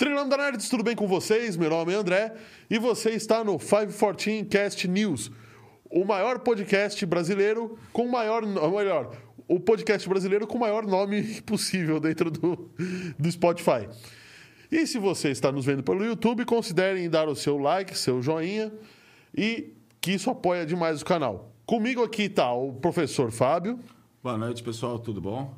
Trilhão da Nerds, tudo bem com vocês? Meu nome é André e você está no 514 Cast News, o maior podcast brasileiro com maior, melhor, o podcast brasileiro com o maior nome possível dentro do, do Spotify. E se você está nos vendo pelo YouTube, considerem dar o seu like, seu joinha e que isso apoia demais o canal. Comigo aqui está o professor Fábio, Boa noite, pessoal, tudo bom?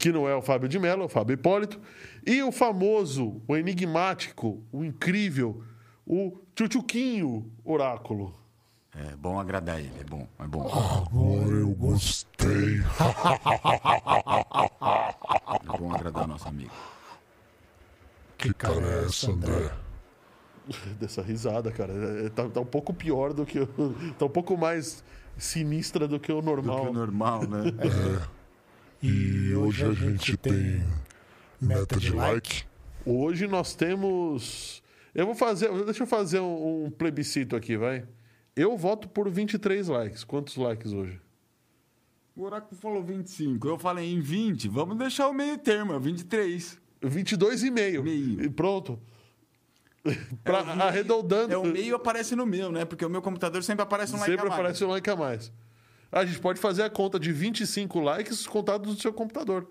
que não é o Fábio de Mello, é o Fábio Hipólito, e o famoso, o enigmático, o incrível, o Tchutchuquinho Oráculo. É bom agradar ele, é bom, é bom. Agora eu gostei. É bom agradar nosso amigo. Que cara é essa, André? Dessa risada, cara. É, Tá, tá um pouco pior do que. o- Tá um pouco mais sinistra do que o Do normal. que o normal, né? E hoje a gente tem meta de like. Hoje nós temos. Eu vou fazer. Deixa eu fazer um, um plebiscito aqui, vai. Eu voto por 23 likes. Quantos likes hoje? O Oráculo falou 25, eu falei em 20. Vamos deixar o meio termo, é 23. 22,5. Meio. E pronto. pra, É arredondando. É o meio aparece no meu, né? Porque o meu computador sempre aparece um like Sempre a mais. aparece um like a mais. A gente pode fazer a conta de 25 likes contados do seu computador,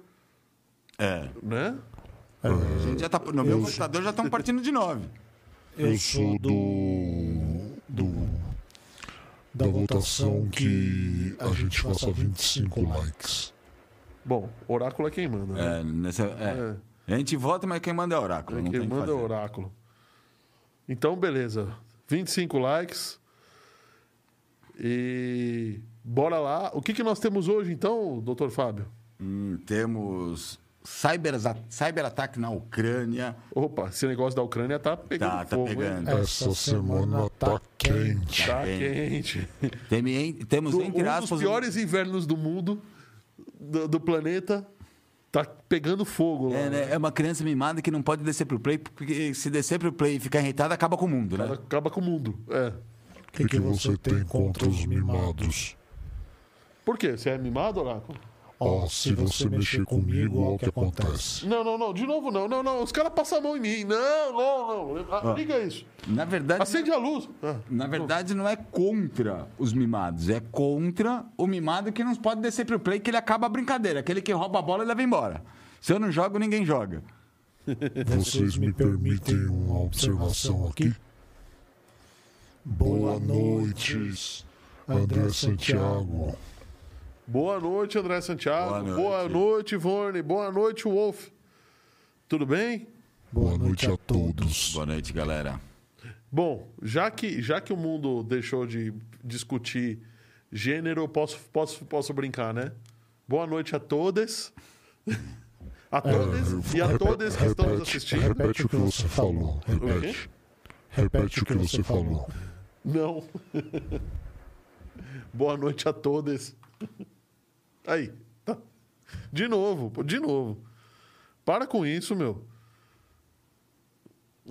É. né? A gente já tá, no meu computador já estão partindo de 9. Eu sou do. do. da votação que a gente faça 25 likes. Bom, oráculo é quem manda. Né? É, nessa, é. A gente vota, mas quem manda é oráculo. não quem tem o que manda é oráculo. Então, beleza. 25 likes. E bora lá. O que, que nós temos hoje, então, doutor Fábio? Hum, temos cyber, cyberataque na Ucrânia. Opa, esse negócio da Ucrânia tá pegando Tá, tá fogo. hein? pegando. Essa semana tá quente. Tá quente. quente. Tem- temos, entre um dos aspas, um- piores invernos do mundo, do, do planeta, tá pegando fogo lá. É, né? é uma criança mimada que não pode descer pro play, porque se descer pro play e ficar irritada, acaba com o mundo, né? Acaba com o mundo. É. O que, que você tem contra os mimados? Por quê? Você é mimado, Oráculo? Ó, se você mexer comigo, olha o que acontece. Não, não, não. De novo, não. Não, não. Os caras passam a mão em mim. Não, não, não. Ah, Liga isso. Na verdade, Acende a luz. Ah, na verdade, não é contra os mimados, é contra o mimado que não pode descer pro play, que ele acaba a brincadeira. Aquele que rouba a bola e leva embora. Se eu não jogo, ninguém joga. Vocês me permitem uma observação aqui? Boa noite, André Santiago. Boa noite, André Santiago. Boa Boa noite. noite, Ivone. Boa noite, Wolf. Tudo bem? Boa noite a todos. Boa noite, galera. Bom, já que, já que o mundo deixou de discutir gênero, eu posso, posso, posso brincar, né? Boa noite a todas. A todas e a todas que estão nos assistindo. Repete o que você falou. Repete. Repete o que você falou. Não. Boa noite a todas. Aí. tá. De novo, pô, de novo. Para com isso, meu.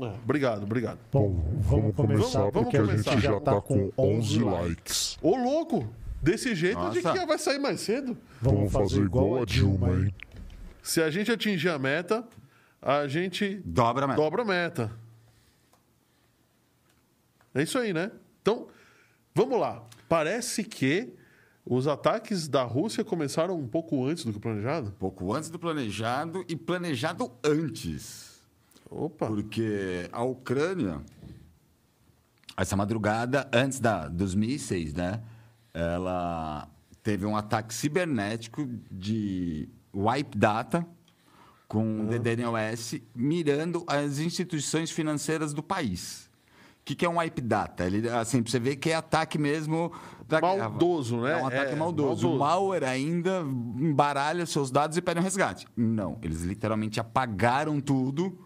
É, obrigado, obrigado. Bom, vamos começar Vamos- vamos porque a começar. gente já tá com 11 likes. Ô, louco! Desse jeito, de Nossa. que vai sair mais cedo? Vamos fazer igual a Dilma, hein? Se a gente atingir a meta, a gente Dobra a meta. dobra a meta. É isso aí, né? Então, vamos lá. Parece que os ataques da Rússia começaram um pouco antes do que planejado. Pouco antes do planejado e planejado antes. Opa! Porque a Ucrânia, essa madrugada, antes da, dos mísseis, né? Ela teve um ataque cibernético de wipe data com o DDoS mirando as instituições financeiras do país. O que, que é um wipe data? Ele, assim, você ver que é ataque mesmo... Da guerra. Maldoso, né? É um ataque É, maldoso. maldoso. O malware ainda embaralha os seus dados e pede um resgate. Não, eles literalmente apagaram tudo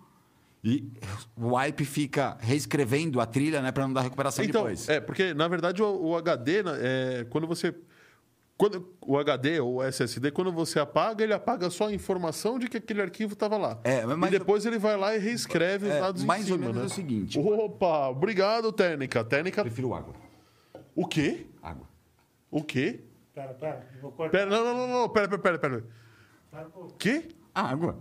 e o wipe fica reescrevendo a trilha, né, para não dar recuperação Então, depois. é, porque na verdade o, o HD, né, é, quando você. Quando, o HD ou o SSD, quando você apaga, ele apaga só a informação de que aquele arquivo estava lá. É, mas- e depois ele vai lá e reescreve os É, dados mais em ou cima, menos né? é o seguinte. Opa, obrigado, Técnica. Técnica. Prefiro água. O quê? O quê? Pera, pera, vou cortar. Pera, não, não, não, não, pera, pera, pera, pera. Um. Quê? Água.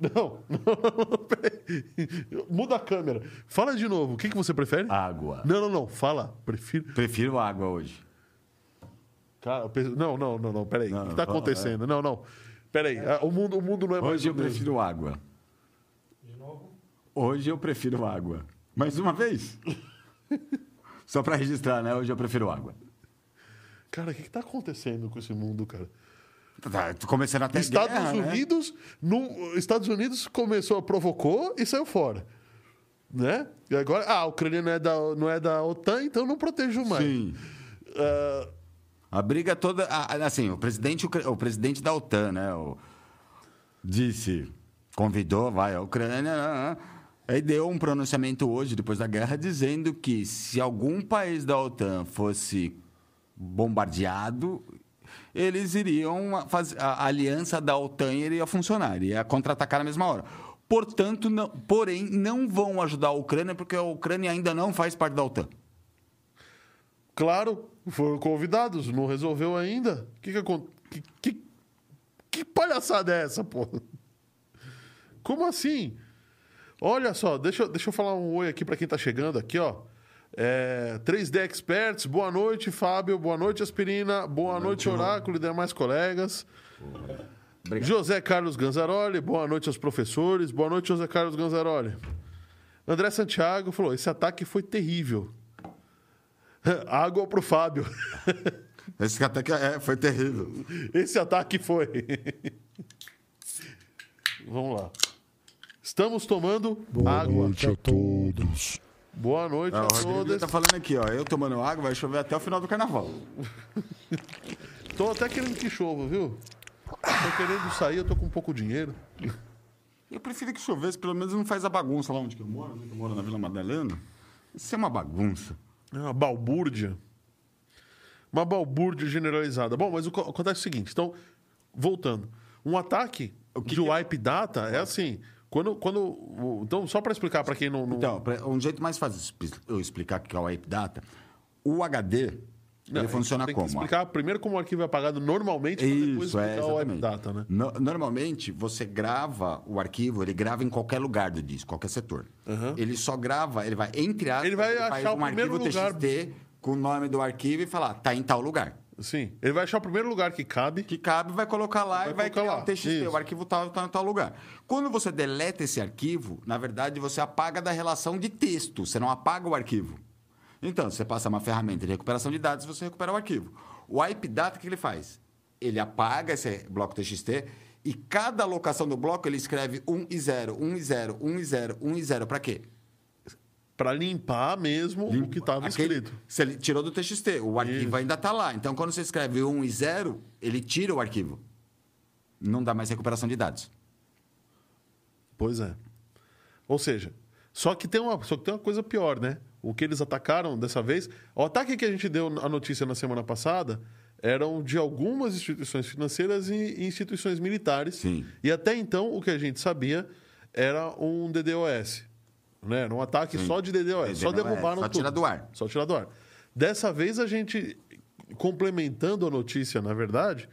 Não, não, não, peraí. Muda a câmera. Fala de novo. O que, que você prefere? Água. Não, não, não. Fala. Prefiro. Prefiro água hoje. Cara, não, não, não, não. Peraí. Não, o que tá fala, acontecendo? Não, não. Peraí. ah, O mundo, o mundo não é mais. Hoje eu mesmo. prefiro água. De novo. Hoje eu prefiro água. Mais uma vez? Só pra registrar, né? Hoje eu prefiro água. Cara, o que, que tá acontecendo com esse mundo, cara? Tá, tô começando até Estados guerra, né? Unidos, no, Estados Unidos começou, provocou e saiu fora. Né? E agora, ah, a Ucrânia não é da, não é da OTAN, então não protejo mais. Sim. Ah, A briga toda. Assim, o presidente, o presidente da OTAN, né? o- disse, convidou, vai, a Ucrânia. Aí deu um pronunciamento hoje, depois da guerra, dizendo que se algum país da OTAN fosse bombardeado, eles iriam fazer. A aliança da OTAN iria funcionar, ia contra-atacar na mesma hora. Portanto, não, porém, não vão ajudar a Ucrânia, porque a Ucrânia ainda não faz parte da OTAN. claro, foram convidados, não resolveu ainda. Que que, que, que palhaçada é essa, pô? Como assim? Olha só, deixa, eu- deixa eu falar um oi aqui para quem tá chegando aqui, ó. É, 3D Experts, boa noite, Fábio, boa noite, Aspirina, boa, noite, Oráculo e demais colegas. Obrigado. José Carlos Ganzaroli, boa noite aos professores, boa noite, José Carlos Ganzaroli. André Santiago falou: esse ataque foi terrível. Água pro Fábio. Esse ataque é, foi terrível. Esse ataque foi. Vamos lá. Estamos tomando Boa água. noite a todos. Boa noite Ah, a todos. tá falando aqui, ó. Eu tomando água, vai chover até o final do carnaval. Tô até querendo que chova, viu? Tô querendo sair, eu tô com pouco dinheiro. Eu prefiro que chovesse, pelo menos não faz a bagunça lá onde que eu moro, né? Eu moro na Vila Madalena. Isso é uma bagunça. É uma balbúrdia. Uma balbúrdia generalizada. Bom, mas o co- acontece o seguinte, então, voltando. Um ataque O que de que- wipe data é assim, quando... quando o- então, só para explicar para quem não... não- Então, um jeito mais fácil eu explicar o que é o Wipe Data, o HD, Não, ele funciona tem como? que explicar primeiro como o arquivo é apagado normalmente, para depois Isso, é, o wipe data, né? No- normalmente, você grava o arquivo, ele grava em qualquer lugar do disco, qualquer setor. Ele só grava, ele vai entre aspas, Ele vai faz achar o um primeiro arquivo lugar. TXT com o nome do arquivo e falar, tá em tal lugar. Sim. Ele vai achar o primeiro lugar que cabe. que cabe, vai colocar lá Vai e vai criar lá. um TXT. Isso. O arquivo tal está em tal lugar. Quando você deleta esse arquivo, na verdade, você apaga da relação de texto. Você não apaga o arquivo. Então, você passa uma ferramenta de recuperação de dados, você recupera o arquivo. O wipe data, o que ele faz? Ele apaga esse bloco TXT e cada alocação do bloco ele escreve 1 e 0, 1 e 0, 1 e 0, 1 e 0. Para quê? Para limpar mesmo o que estava escrito. Ele tirou do TXT, o arquivo ainda está lá. Então, quando você escreve 1 e 0, ele tira o arquivo. Não dá mais recuperação de dados. Pois é. Ou seja, só que tem uma, só que tem uma coisa pior, né? O que eles atacaram dessa vez, o ataque que a gente deu a notícia na semana passada eram de algumas instituições financeiras e instituições militares. Sim. E até então o que a gente sabia era um DDoS, né? Era um ataque Sim. só de DDoS, só DDoS, derrubaram só tudo. tirar do ar. Só tirar do ar. Dessa vez a gente complementando a notícia, na verdade,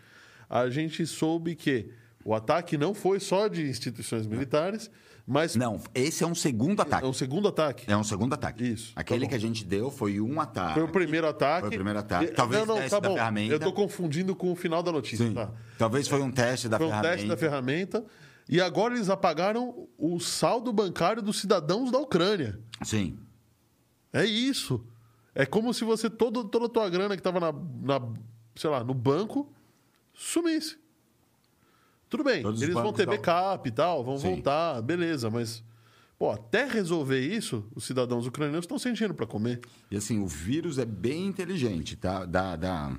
a gente soube que o ataque não foi só de instituições militares, mas Não, esse é um segundo é ataque. um segundo ataque. É um segundo ataque. Isso, tá Aquele bom. que a gente deu foi um ataque. Foi o primeiro ataque. Foi o primeiro ataque. Talvez não, não, teste tá da bom. ferramenta. Eu estou confundindo com o final da notícia. Sim. Tá? Talvez foi um teste da Foi um ferramenta. teste da ferramenta. E agora eles apagaram o saldo bancário dos cidadãos da Ucrânia. Sim. É isso. É como se você, todo, toda a tua grana que estava na, na, sei lá, no banco, sumisse. Tudo bem, Todos os eles vão ter backup e tal, vão Sim. voltar, beleza, mas, pô, até resolver isso, os cidadãos ucranianos estão sem dinheiro para comer. E assim, o vírus é bem inteligente, tá? Da, da-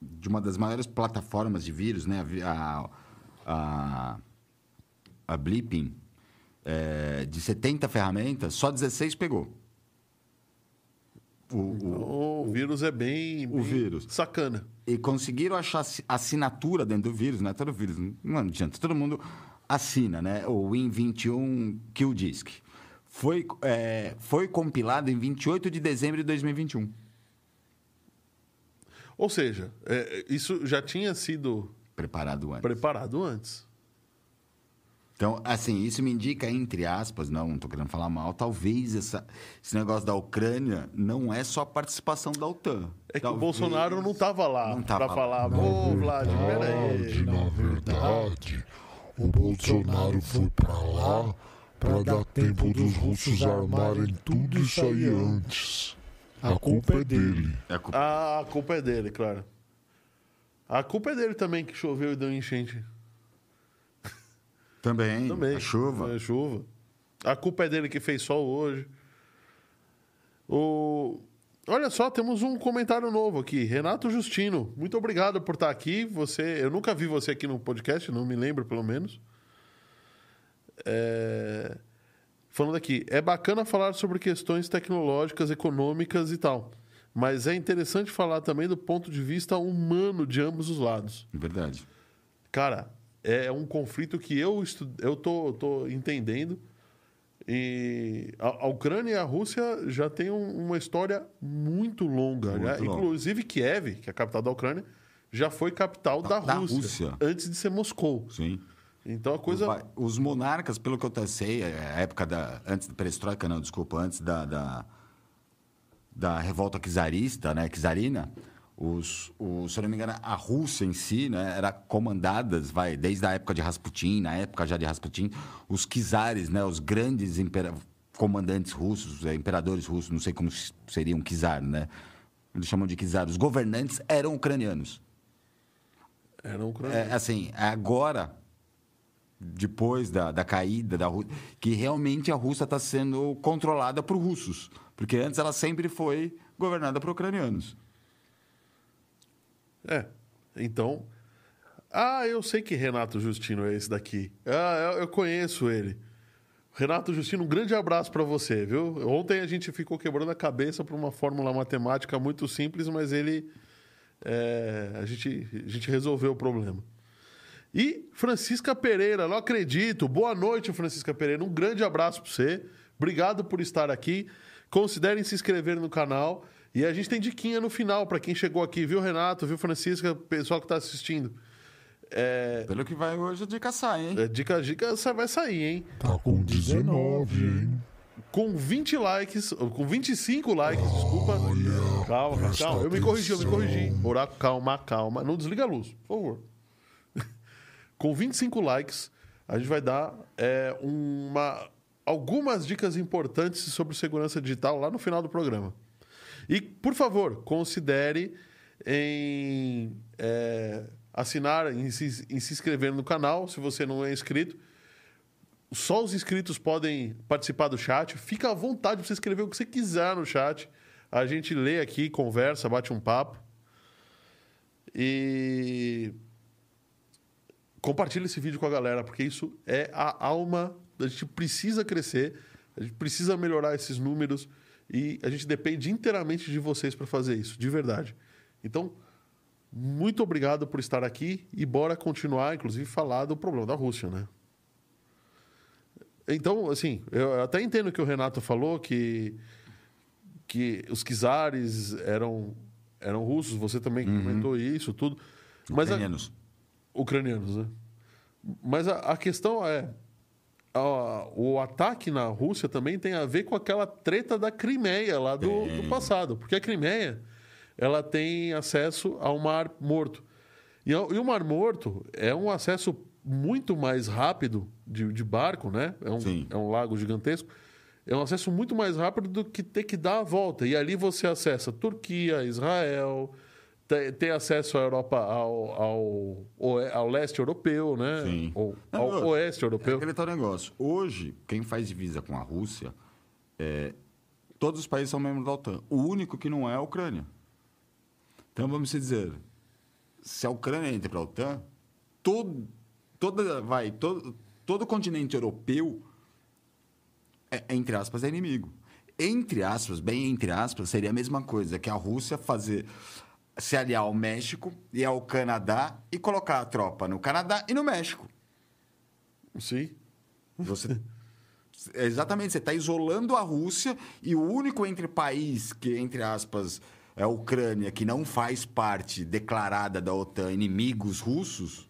de uma das maiores plataformas de vírus, né? A, a, a, a Blipping, é, de 70 ferramentas, só 16 pegou. O, o- O vírus é bem, bem vírus. sacana. e conseguiram achar assi- assinatura dentro do vírus, né? Todo vírus, não adianta, todo mundo assina, né? O Win21 Kill Disk. Foi, é, foi compilado em 28 de dezembro de 2021. Ou seja, é, isso já tinha sido Preparado antes. preparado antes. Então, assim, isso me indica, entre aspas, não, não tô querendo falar mal, talvez essa, esse negócio da Ucrânia não é só a participação da OTAN. É que Talvez- o Bolsonaro não estava lá para falar, lá. ô, Vladimir, peraí. verdade, na verdade, o Bolsonaro foi pra lá pra dar tempo dos russos armarem tudo isso aí antes. A culpa é dele. É culpa- Ah, a culpa é dele, claro. A culpa é dele também que choveu e deu enchente. Também, Também. a chuva. É, chuva. A culpa é dele que fez sol hoje. O... Olha só, temos um comentário novo aqui. Renato Justino, muito obrigado por estar aqui. Você, eu nunca vi você aqui no podcast, não me lembro pelo menos. É, Falando aqui, é bacana falar sobre questões tecnológicas, econômicas e tal. Mas é interessante falar também do ponto de vista humano de ambos os lados. Verdade. Cara, é um conflito que eu estu... eu tô, tô entendendo. E a, a Ucrânia e a Rússia já têm um- uma história muito longa. Muito longa. Inclusive Kiev, que é a capital da Ucrânia, já foi capital da, Da Rússia, Rússia. antes de ser Moscou. Sim. Então a coisa. Os, os monarcas, pelo que eu sei, é a época da. Antes da perestroika, não, desculpa, antes da, da, da revolta czarista, né? Czarina, os, os, se eu não me engano, a Rússia em si, né, era comandadas, vai, desde a época de Rasputin, na época já de Rasputin, os czares, né, os grandes impera- comandantes russos, é, imperadores russos, não sei como s- seria um czar, né? Eles chamam de czar. Os governantes eram ucranianos. Era um É, assim, agora, depois da, da caída da Rússia, que realmente a Rússia está sendo controlada por russos. Porque antes ela sempre foi governada por ucranianos. É. Então. Ah, eu sei que Renato Justino é esse daqui. Ah, eu, eu conheço ele. Renato Justino, um grande abraço para você, viu? Ontem a gente ficou quebrando a cabeça por uma fórmula matemática muito simples, mas ele. é, a, gente, a gente resolveu o problema. E Francisca Pereira, não acredito. Boa noite, Francisca Pereira. Um grande abraço para você. Obrigado por estar aqui. Considerem se inscrever no canal. E a gente tem diquinha no final para quem chegou aqui, viu, Renato? Viu, Francisca? Pessoal que está assistindo. É, Pelo que vai hoje, a dica sai, hein? é, dica, dica vai sair, hein? Tá com 19, hein? Com 20 likes, com 25 likes, desculpa. calma, calma, calma. Eu me corrigi, eu me atenção. corrigi. Oráculo, calma, calma. Não desliga a luz, por favor. com 25 likes, a gente vai dar é, uma, algumas dicas importantes sobre segurança digital lá no final do programa. E, por favor, considere em é, assinar, em se, em se inscrever no canal, se você não é inscrito. Só os inscritos podem participar do chat. Fica à vontade para você escrever o que você quiser no chat. A gente lê aqui, conversa, bate um papo. E compartilha esse vídeo com a galera, porque isso é a alma. A gente precisa crescer, a gente precisa melhorar esses números e a gente depende inteiramente de vocês para fazer isso, de verdade. Então, muito obrigado por estar aqui e bora continuar, inclusive, falar do problema da Rússia, né? Então, assim, eu até entendo que o Renato falou que, que os czares eram, eram russos, você também comentou isso, tudo. Mas a, Ucranianos. ucranianos, né? Mas a, a questão é: o ataque na Rússia também tem a ver com aquela treta da Crimeia lá do, do passado. Porque a Crimeia ela tem acesso ao Mar Morto. E, ao- e o Mar Morto é um acesso muito mais rápido de, de barco, né? É um, Sim. é um lago gigantesco. É um acesso muito mais rápido do que ter que dar a volta. E ali você acessa Turquia, Israel, tem acesso à Europa, ao, ao, ao leste europeu, né? Sim. Ou ao oeste É europeu. aquele tal negócio. Hoje, quem faz divisa com a Rússia, é, todos os países são membros da OTAN. O único que não é a Ucrânia. Então, vamos dizer, se a Ucrânia entra para a OTAN, todo, toda, vai, todo, todo o continente europeu, é, entre aspas, é inimigo. Entre aspas, bem entre aspas, seria a mesma coisa que a Rússia fazer se aliar ao México e ao Canadá e colocar a tropa no Canadá e no México. Sim. Você exatamente, você está isolando a Rússia e o único entre país que entre aspas é a Ucrânia, que não faz parte declarada da OTAN, inimigos russos,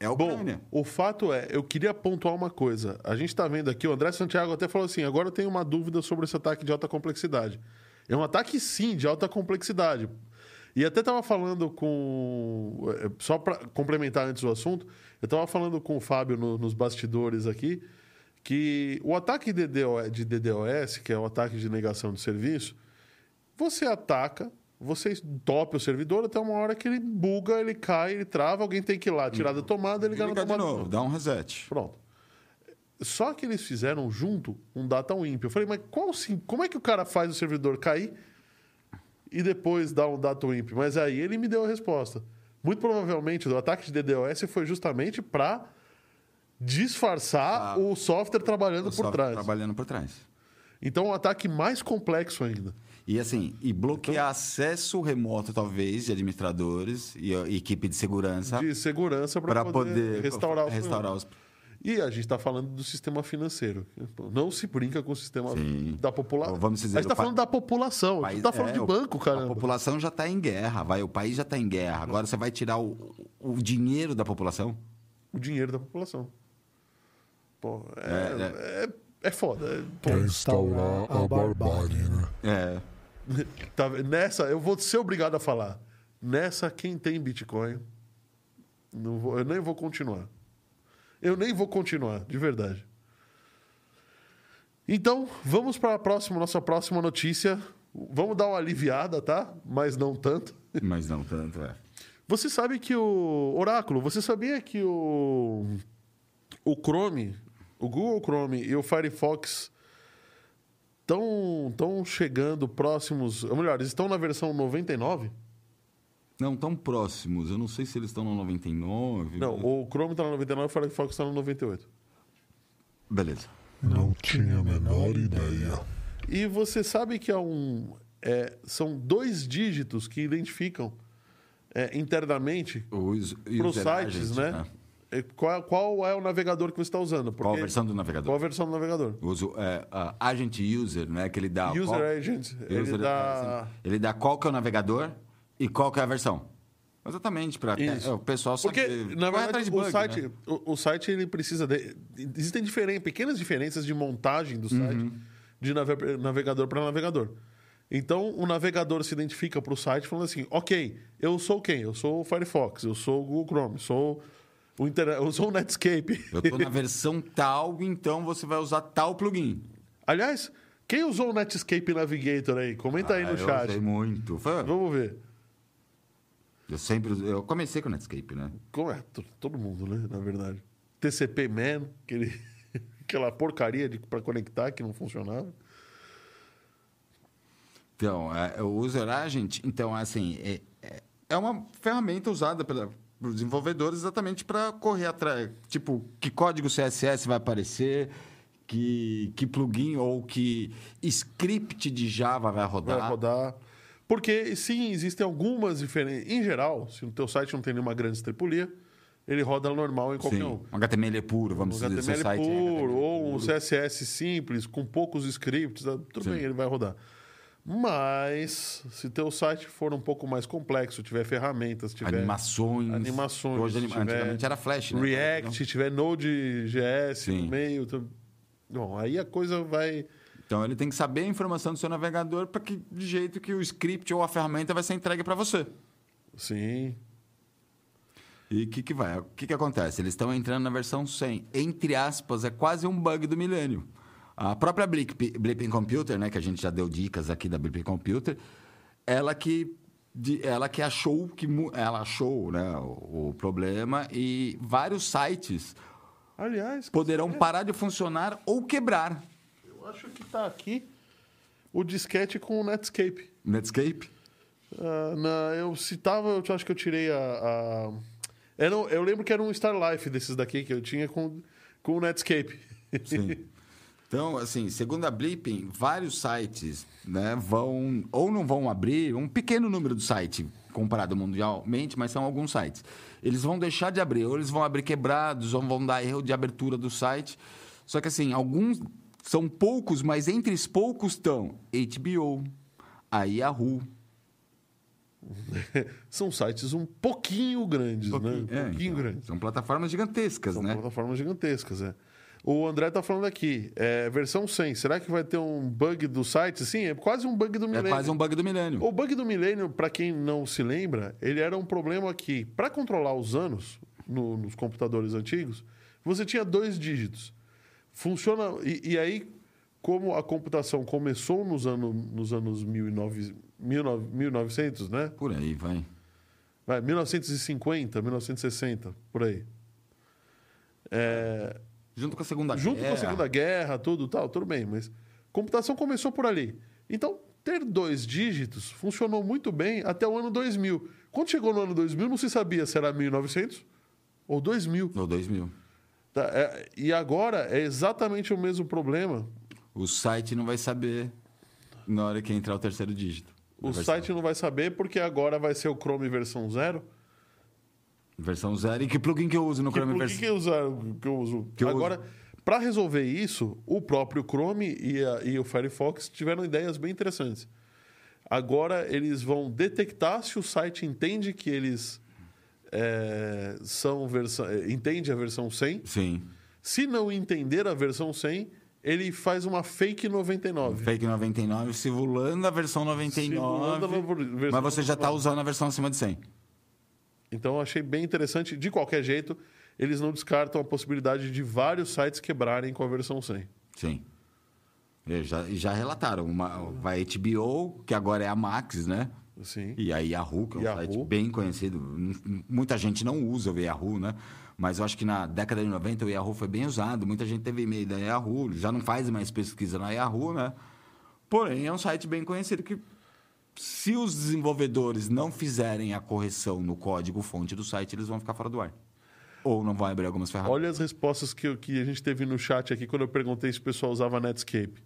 é a Bom, Ucrânia. o fato é, eu queria pontuar uma coisa. A gente está vendo aqui, o André Santiago até falou assim: agora eu tenho uma dúvida sobre esse ataque de alta complexidade. É um ataque, sim, de alta complexidade. E até estava falando com. eh, Só para complementar antes o assunto, eu estava falando com o Fábio no- nos bastidores aqui que o ataque de DDoS, de DDoS, que é o ataque de negação de serviço, você ataca, você entope o servidor até uma hora que ele buga, ele cai, ele trava, alguém tem que ir lá tirar da tomada e ligar na Liga de tomada. novo, dá um reset. Pronto. Só que eles fizeram junto um data wimp. Eu falei, mas qual, sim, como é que o cara faz o servidor cair e depois dá um data wimp? Mas aí ele me deu a resposta. Muito provavelmente o ataque de DDoS foi justamente para disfarçar Ah. o software trabalhando O por software trás. Trabalhando por trás. Então, é um ataque mais complexo ainda. E assim, e bloquear Então- acesso remoto, talvez, de administradores e a equipe de segurança De segurança para para poder, poder, restaurar, os restaurar os. E a gente está falando do sistema financeiro. Não se brinca com o sistema Sim. da população. Vamos dizer, a gente está falando da população. A gente está falando é, de o- banco, A caramba. população já está em guerra, vai. O país já está em guerra. Agora você vai tirar o, o dinheiro da população? O dinheiro da população. Pô, é, É, é, é foda. É, pô, Quer instaurar a barbárie, né? É. tá nessa, eu vou ser obrigado a falar. Nessa, quem tem Bitcoin, não vou- eu nem vou continuar. Eu nem vou continuar, de verdade. Então, vamos para a próxima, nossa próxima notícia. Vamos dar uma aliviada, tá? Mas não tanto. Mas não tanto, é. Você sabe que o. Oráculo, você sabia que o. O Chrome, o Google Chrome e o Firefox estão tão chegando próximos. Ou melhor, eles estão na versão 99? Não, tão próximos. Eu não sei se eles estão no 99. Não, o Chrome está na 99 e o Firefox está no 98. Beleza. Não tinha a menor ideia. E você sabe que é um, é, são dois dígitos que identificam é, internamente Os, para os sites, né? É, Qual, qual é o navegador que você está usando? Qual a Porque- versão do navegador? Qual a versão do navegador? Uso é, a agent user, né? Que ele dá. User qual- agent, ele User- dá- assim, ele dá qual que é o navegador e qual que é a versão. Exatamente, para Isso. o pessoal Porque, saber. na Corre verdade, de o bug, site, né? o, o site ele precisa de. Existem diferen, pequenas diferenças de montagem do site Uhum. de nave- navegador para navegador. Então, o navegador se identifica para o site falando assim: ok, eu sou quem? Eu sou o Firefox, eu sou o Google Chrome, sou o, Inter... eu sou o Netscape. Eu tô na versão tal, então você vai usar tal plugin. Aliás, quem usou o Netscape Navigator aí? Comenta aí Ah, no eu chat. usei muito. Foi- Vamos ver. Eu sempre eu comecei com o Netscape, né? Como é? To- Todo mundo, né? Na verdade. TCP Man, aquele, aquela porcaria para conectar que não funcionava. Então, é, o User Agent, então, assim, é, é- é uma ferramenta usada pela, pelos desenvolvedores exatamente para correr atrás. Tipo, que código CSS vai aparecer, que, que plugin ou que script de Java vai rodar. Vai rodar. Porque, sim, existem algumas diferenças. Em geral, se o teu site não tem nenhuma grande estripulia, ele roda normal em qualquer Sim, um. um HTML é puro, vamos Um dizer, HTML site é puro, HTML ou um puro. CSS simples, com poucos scripts, ah, tudo Sim. bem, ele vai rodar. Mas, se teu site for um pouco mais complexo, tiver ferramentas, tiver Animações. animações, Hoje, tiver antigamente era Flash, né? React, tiver Node.js no meio... tu- Bom, aí a coisa vai... Então ele tem que saber a informação do seu navegador para que de jeito que o script ou a ferramenta vai ser entregue para você. Sim, E o que, que vai? O que, que acontece? Eles estão entrando na versão 100. Entre aspas, é quase um bug do milênio. A própria Blip, Blipping Computer, né, que a gente já deu dicas aqui da Blipping Computer, ela que, de- ela que achou que ela achou né, o, o problema e vários sites aliás... poderão parar de funcionar ou quebrar. Acho que tá aqui o disquete com o Netscape. Netscape? Ah, na, eu citava, eu acho que eu tirei a. a- Era, eu lembro que era um Star Life desses daqui que eu tinha com, com o Netscape. Sim. Então, assim, segundo a Blipping, vários sites né, vão ou não vão abrir, um pequeno número do site comparado mundialmente, mas são alguns sites. Eles vão deixar de abrir, ou eles vão abrir quebrados, ou vão dar erro de abertura do site. Só que, assim, alguns são poucos, mas entre os poucos estão HBO, a Yahoo. São sites um pouquinho grandes, né? Um É, pouquinho então, grandes. São plataformas gigantescas, São né? plataformas gigantescas, é. O André tá falando aqui, é, versão 100, será que vai ter um bug do site? Sim, é quase um bug do É milênio. quase um bug do milênio. O bug do milênio, para quem não se lembra, ele era um problema que, para controlar os anos no- nos computadores antigos, você tinha dois dígitos. Funciona. E, e aí, como a computação começou nos, ano, nos anos 19, 19 1900, né? Por aí, vai. Vai, 1950, 1960, por aí. É, Junto com a Segunda junto Guerra. com a Segunda Guerra, tudo tal, tudo bem, mas computação começou por ali. Então, ter dois dígitos funcionou muito bem até o ano 2000. Quando chegou no ano 2000, não se sabia se era 1900 ou 2000. No 2000. Tá? É, e agora é exatamente o mesmo problema. O site não vai saber na hora que entrar o terceiro dígito. O site não vai saber porque agora vai ser o Chrome versão zero. Versão zero. E que plugin que eu uso no Que, Chrome versão... que? Que eu uso? Que eu agora, para resolver isso, o próprio Chrome e, a- e o Firefox tiveram ideias bem interessantes. Agora eles vão detectar se o site entende que eles é, são versão, é, entende a versão 100. Sim. Se não entender a versão 100, ele faz uma fake 99. Fake 99, simulando a versão 99. Simulando a versão mas você já está usando a versão acima de 100. Então eu achei bem interessante. De qualquer jeito, eles não descartam a possibilidade de vários sites quebrarem com a versão 100. Sim. E já, já relataram. Uma, vai a HBO, que agora é a Max, né? Assim. E a Yahoo, que é um Yahoo. site bem conhecido. Muita gente não usa o Yahoo, né? Mas eu acho que na década de 90 o Yahoo foi bem usado. Muita gente teve e-mail da Yahoo, já não faz mais pesquisa na Yahoo, né? Porém, é um site bem conhecido que, se os desenvolvedores não fizerem a correção no código-fonte do site, eles vão ficar fora do ar. Ou não vão abrir algumas ferramentas. Olha as respostas que, que a gente teve no chat aqui quando eu perguntei se o pessoal usava Netscape.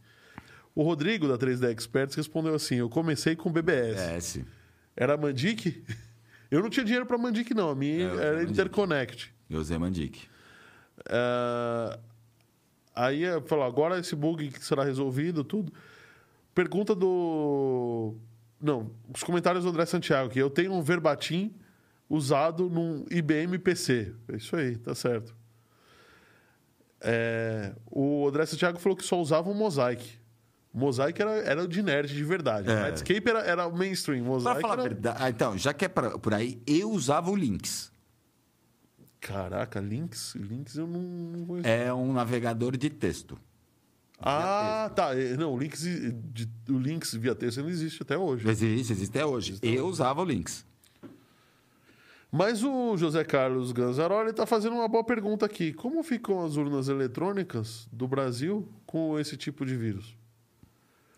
O Rodrigo, da 3D Experts, respondeu assim: Eu comecei com BBS. É, sim. Era Mandic? Eu não tinha dinheiro para Mandic, não. A minha É, era Mandic. Interconnect. Eu usei Mandic. Ah, aí falou: agora esse bug que será resolvido, tudo. Pergunta do. Não, os comentários do André Santiago, que eu tenho um verbatim usado num IBM PC. É isso aí, tá certo. É, o André Santiago falou que só usava o Mosaic. Mosaic era, era o de nerd de verdade. É. Netscape era, era o mainstream. Pra Mosaic falar a era... verdade. Ah, então, já que é pra- por aí, eu usava o Lynx. Caraca, Lynx? Lynx eu não, não conheço. É um navegador de texto. Ah, tá. É, Não, o Lynx, de- o Lynx via texto não existe até hoje. Existe, existe até hoje. Eu usava o Lynx. Mas o José Carlos Ganzaroli está fazendo uma boa pergunta aqui. Como ficam as urnas eletrônicas do Brasil com esse tipo de vírus?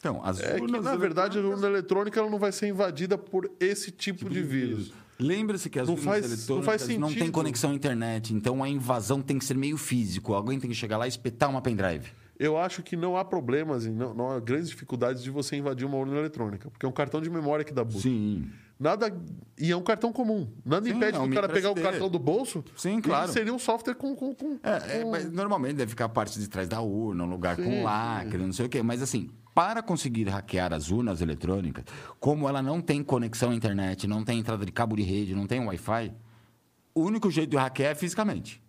Então, as É que, urnas na verdade, a urna eletrônica ela não vai ser invadida por esse tipo, de vírus. Lembre-se que as Não urnas faz- não eletrônicas não sentido. têm conexão à internet, então a invasão tem que ser meio físico. Alguém tem que chegar lá e espetar uma pendrive. Eu acho que não há problemas, e não, não há grandes dificuldades de você invadir uma urna eletrônica, porque é um cartão de memória que dá boot. Sim. Nada e é um cartão comum. Nada Sim, impede é um do cara pegar o cartão do bolso. Sim, claro. seria um software com, com, com- É, é, com- mas normalmente deve ficar a parte de trás da urna, um lugar Sim, com lacre, não sei o quê. Mas assim, para conseguir hackear as urnas eletrônicas, como ela não tem conexão à internet, não tem entrada de cabo de rede, não tem Wi-Fi, o único jeito de hackear é fisicamente.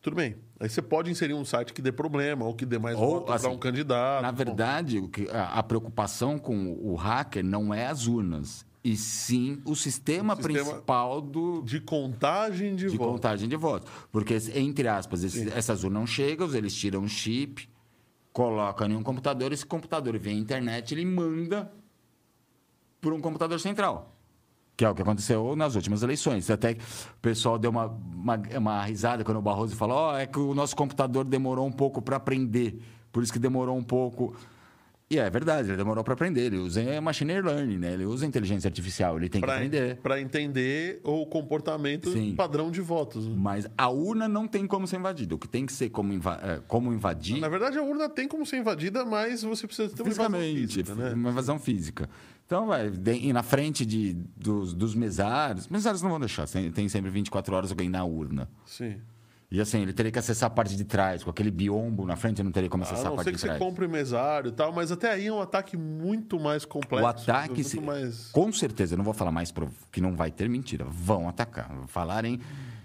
Tudo bem. Aí você pode inserir um site que dê problema ou que dê mais Ou, voto para assim, um candidato. Na verdade, o que- a, preocupação com o hacker não é as urnas, e sim o sistema, O sistema principal do, de contagem de, de voto. contagem de votos. Porque, entre aspas, esses- essas urnas não chegam, eles tiram um chip, colocam em um computador, esse computador vem à internet, ele manda para um computador central. Que é o que aconteceu nas últimas eleições. Até o pessoal deu uma, uma, uma risada quando o Barroso falou: Ó, é que o nosso computador demorou um pouco para aprender, por isso que demorou um pouco. E é verdade, ele demorou para aprender. Ele usa machine learning, né? Ele usa inteligência artificial, ele tem que aprender. Para entender o comportamento Sim. padrão de votos. né? Mas a urna não tem como ser invadida. O que tem que ser como, inva- eh, como invadir Na verdade, a urna tem como ser invadida, mas você precisa ter uma invasão física, né? uma invasão física. Então, vai, e na frente de, dos, dos mesários, mesários não vão deixar, tem, tem sempre 24 horas alguém na urna. Sim. E assim, ele teria que acessar a parte de trás, com aquele biombo na frente, não teria como A acessar a não parte ser que de você trás. compre mesário e tal, mas até aí é um ataque muito mais complexo. O ataque, se- mais... com certeza, eu não vou falar mais pro- que não vai ter mentira. Vão atacar. Falarem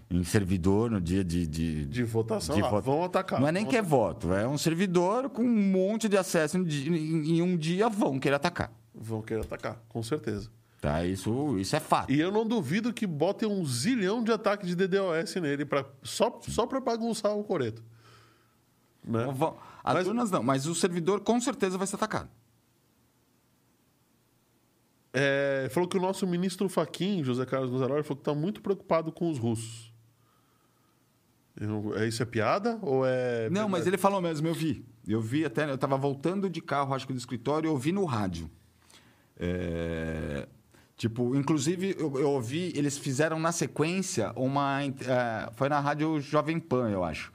em servidor no dia de. De, De votação, de ah, voto. vão atacar. Não é nem que é voto, é um servidor com um monte de acesso em um dia vão querer atacar. Vão querer atacar, com certeza. Tá? Isso, isso é fato. E eu não duvido que botem um zilhão de ataques de DDoS nele, pra, só, só pra bagunçar o coreto. Né? As Mas- urnas não, mas o servidor com certeza vai ser atacado. É, falou que o nosso ministro Faquin, José Carlos Gonzalez, falou que está muito preocupado com os russos. Eu é, isso é piada ou é. Não, mas ele falou mesmo, eu vi. Eu vi até, eu estava voltando de carro, acho que do escritório, eu ouvi no rádio. É, tipo, inclusive, eu, eu ouvi, eles fizeram na sequência uma. é, foi na rádio Jovem Pan, eu acho.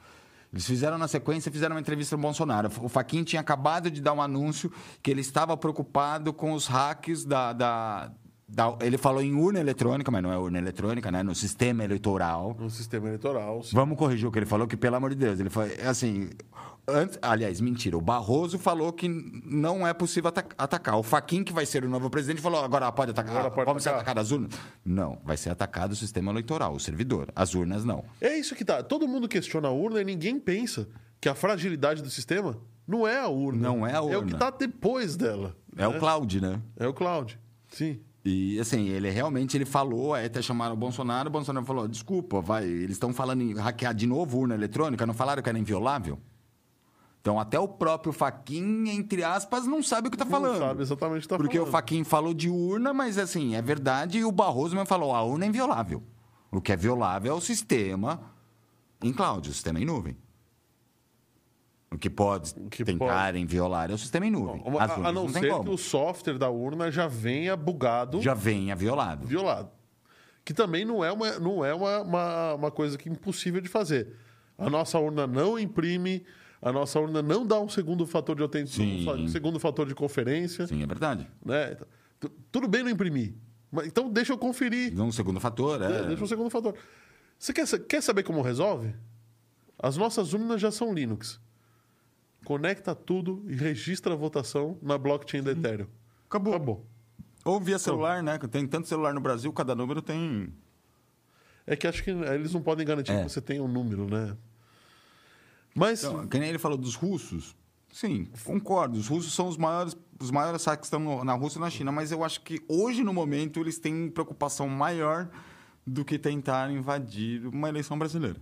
Eles fizeram na sequência, fizeram uma entrevista no Bolsonaro. O Faquin tinha acabado de dar um anúncio que ele estava preocupado com os hacks da. da- da- ele falou em urna eletrônica, mas não é urna eletrônica, né? No sistema eleitoral. No sistema eleitoral. sim. Vamos corrigir o que ele falou, que pelo amor de Deus, ele foi assim. Antes, aliás, mentira. O Barroso falou que não é possível ata- atacar. O Faquin, que vai ser o novo presidente, falou: agora pode atacar. Agora pode Vamos ser atacar. atacadas as urnas? Não, vai ser atacado o sistema eleitoral, o servidor. As urnas não. É isso que tá. Todo mundo questiona a urna e ninguém pensa que a fragilidade do sistema não é a urna. Não é a É o urna. que tá depois dela. É né? o Cloud, né? É o cloud. Sim. E assim, ele realmente ele falou, aí até chamaram o Bolsonaro, o Bolsonaro falou: desculpa, vai, eles estão falando em hackear de novo urna eletrônica, não falaram que era inviolável? Então, até o próprio Faquin, entre aspas, não sabe o que está falando. Não sabe exatamente o que tá Porque falando. o Faquin falou de urna, mas assim, é verdade, e o Barroso mesmo falou: a urna é inviolável. O que é violável é o sistema em cloud, o sistema em nuvem. O que pode que tentarem violar é o sistema em nuvem. Uma- As a, a não, não ser como. que o software da urna já venha bugado, Já venha violado. violado. Que também não é, uma, não é uma, uma, uma coisa que é impossível de fazer. A nossa urna não imprime, a nossa urna não dá um segundo fator de autenticação, Sim. um segundo fator de conferência. Sim, é verdade. Né? Então, tu- tudo bem não imprimir. Mas, então deixa eu conferir. Um segundo fator, é. Deixa um segundo fator. Você quer, quer saber como resolve? As nossas urnas já são Linux. Conecta tudo e registra a votação na blockchain da Ethereum. Acabou. Acabou. Ou via celular, né? Tem tanto celular no Brasil, cada número tem. É que acho que eles não podem garantir É. que você tenha um número, né? Mas Então, que nem ele falou dos russos. Sim, concordo. Os russos são os maiores, os maiores saques que estão na Rússia e na China, mas eu acho que hoje, no momento, eles têm preocupação maior do que tentar invadir uma eleição brasileira.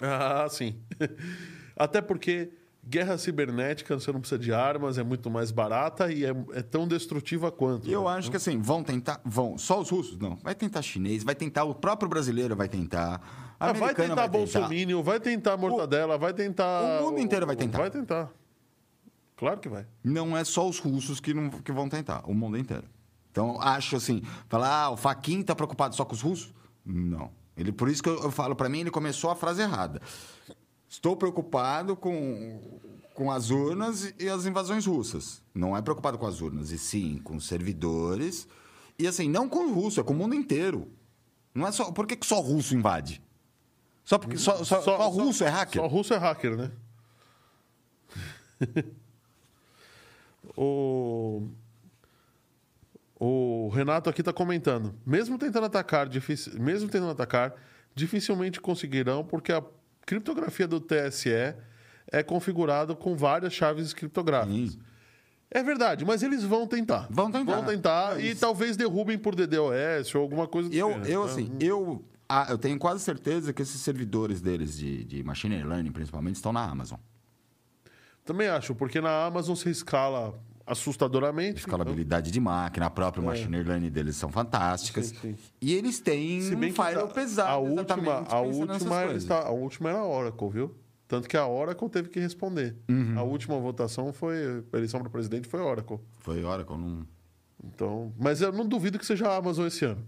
Ah, sim. Até porque guerra cibernética você não precisa de armas, é muito mais barata e é, é tão destrutiva quanto. Eu né? acho que assim, vão tentar. Vão. Só os russos? Não. Vai tentar chinês, vai tentar. O próprio brasileiro vai tentar. Ah, vai tentar Bolsonaro, vai tentar mortadela, vai tentar. o mundo inteiro vai tentar. Vai tentar. Claro que vai. Não é só os russos que, não, que vão tentar, o mundo inteiro. Então, acho assim, falar, ah, o Faquin está preocupado só com os russos? Não. Ele, por isso que eu, eu falo, para mim, ele começou a frase errada. Estou preocupado com, com as urnas e as invasões russas. Não é preocupado com as urnas, e sim com os servidores. E assim, não com o russo, é com o mundo inteiro. Não é só. Por que, que só russo invade? Só porque só, só, só russo é hacker? Só russo é hacker, né? o... o Renato aqui está comentando. Mesmo tentando atacar, mesmo tentando atacar, dificilmente conseguirão, porque a criptografia do TSE é configurada com várias chaves criptográficas. É verdade, mas eles vão tentar. Vão tentar. Vão tentar É e talvez derrubem por DDoS ou alguma coisa do Eu, gênero, eu assim, eu, ah, eu tenho quase certeza que esses servidores deles de, de machine learning, principalmente, estão na Amazon. Também acho, porque na Amazon você escala assustadoramente. Escalabilidade de máquina, a própria machine learning deles são fantásticas. É. Sim, sim. E eles têm Se bem um firewall tá- pesado, a última, a última, está, a última era a Oracle, viu? Tanto que a Oracle teve que responder. Uhum. A última votação foi, a eleição para presidente foi Oracle. Foi Oracle, não... Então, mas eu não duvido que seja a Amazon esse ano.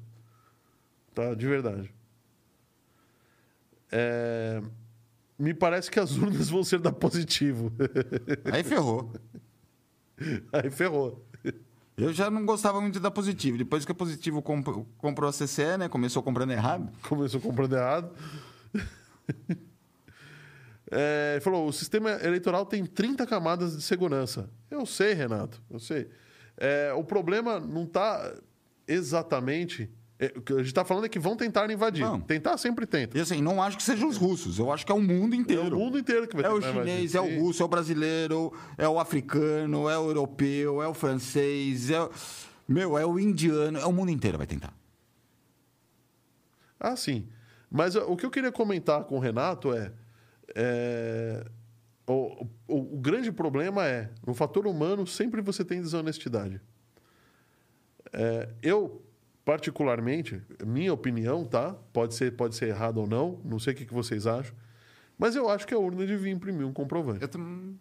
Tá, de verdade. É, me parece que as urnas vão ser da positivo. Aí ferrou. Aí ferrou. Eu já não gostava muito da Positivo. Depois que a Positivo comp- comprou a CCE, né? Começou comprando errado. Começou comprando errado. É, falou: o sistema eleitoral tem 30 camadas de segurança. Eu sei, Renato, eu sei. É, o problema não está exatamente. É, o que a gente está falando é que vão tentar invadir. Vão. Tentar sempre tenta. E assim, não acho que sejam os russos. Eu acho que é o mundo É inteiro. o mundo inteiro que vai É o tentar invadir. chinês, é o russo, é o brasileiro, é o africano, é o europeu, é o francês, é o... Meu, é o indiano, é o mundo inteiro vai tentar. Ah, sim. Mas ó, o que eu queria comentar com o Renato é. é, o, o- o grande problema é, no fator humano, sempre você tem desonestidade. É, eu, particularmente, minha opinião, tá? Pode ser, pode ser errado ou não, não sei o que, que vocês acham. Mas eu acho que a urna devia imprimir um comprovante. Eu tam-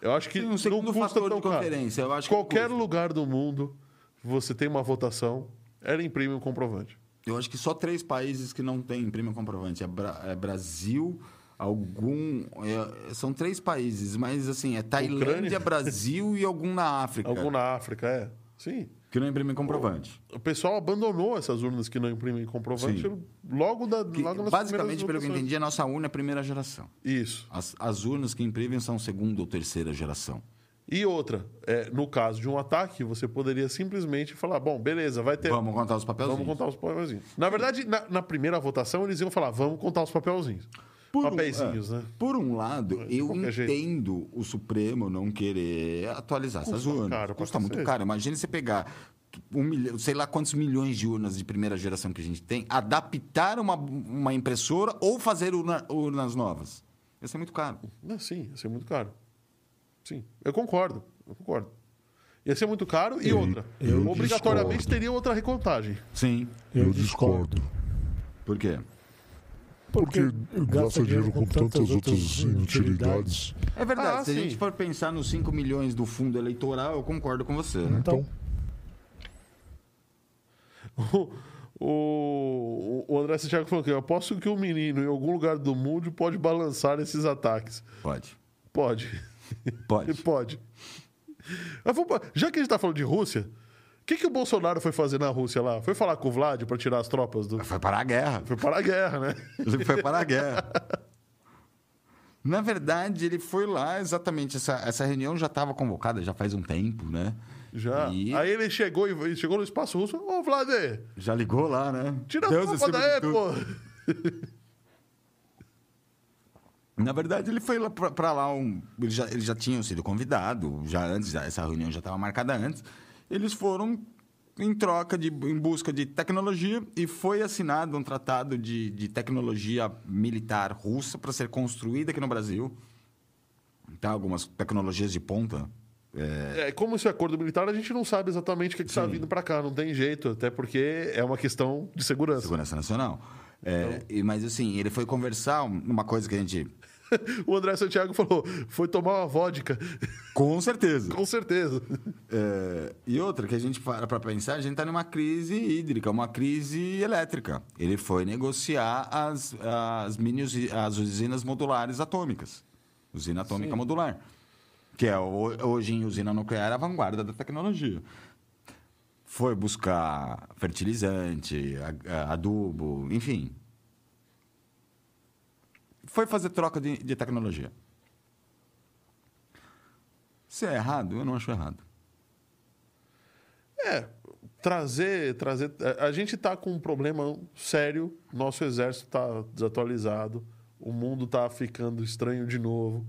Eu acho que um não segundo custa tão caro. eu acho que Qualquer lugar do mundo, você tem uma votação, ela imprime um comprovante. Eu acho que só três países que não têm imprime comprovante. É, Bra- é Brasil, algum... é- são três países, mas assim, é Tailândia, Ucrânia? Brasil e algum na África. Algum na África, é. Sim. Que não imprimem comprovante. O pessoal abandonou essas urnas que não imprimem comprovante Sim. logo, da, Que, logo basicamente, pelo que eu entendi, a nossa urna é a primeira geração. Isso. As, as urnas que imprimem são segunda ou terceira geração. E outra, é, no caso de um ataque, você poderia simplesmente falar: bom, beleza, vai ter. Vamos contar os papelzinhos. Vamos contar os papelzinhos. Na verdade, na, na primeira votação, eles iam falar: vamos contar os papelzinhos. Por um- Papeizinhos, é. né? Por um lado, eu qualquer jeito. entendo o Supremo não querer atualizar essas Custa urnas. caro Custa muito caro. Imagina você pegar um milhão, sei lá quantos milhões de urnas de primeira geração que a gente tem, adaptar uma, uma impressora ou fazer urna- urnas novas. Isso é muito caro. Não, sim, ia ser muito caro. Sim, eu concordo. Eu concordo. Ia ser muito caro e Eu- outra. eu obrigatoriamente discordo. teria outra recontagem. Sim. Eu discordo. Por quê? Porque gasta dinheiro com tantas outras inutilidades. É verdade. Ah, Se a sim. gente for pensar nos 5 milhões do fundo eleitoral, eu concordo com você. né? Então, O, o, o André Santiago falou que eu aposto que um menino em algum lugar do mundo pode balançar esses ataques. Pode. Pode. Pode. Pode. Já que a gente tá falando de Rússia, o que, que o Bolsonaro foi fazer na Rússia lá? Foi falar com o Vlad para tirar as tropas do. Foi parar a guerra. Foi para a guerra, né? Ele foi para a guerra. Na verdade, ele foi lá exatamente. Essa, essa reunião já estava convocada já faz um tempo, né? Já. E Aí ele chegou, e ele chegou no espaço russo. Ô, Vlad, já ligou lá, né? tira a Deus tropa acima daí, pô. Na verdade, ele foi lá para lá. Um, eles, já, eles já tinham sido convidados, já antes, essa reunião já estava marcada antes. Eles foram em troca, de, em busca de tecnologia, e foi assinado um tratado de, de tecnologia militar russa para ser construída aqui no Brasil. Então, algumas tecnologias de ponta. É, É, como isso é acordo militar, a gente não sabe exatamente o que está vindo para cá, não tem jeito, até porque é uma questão de segurança. Segurança Nacional. É, e- mas assim, ele foi conversar um- uma coisa que a gente. O André Santiago falou: foi tomar uma vodka. Com certeza. Com certeza. É, e outra que a gente para para pensar, a gente está numa crise hídrica, uma crise elétrica. Ele foi negociar as, as, mini as usinas modulares atômicas. Usina atômica modular. Que é ho- hoje em usina nuclear a vanguarda da tecnologia. Foi buscar fertilizante, adubo, enfim. Foi fazer troca de, de tecnologia. Se é errado, eu não acho errado. É, trazer, trazer. A gente está com um problema sério. Nosso exército está desatualizado. O mundo está ficando estranho de novo.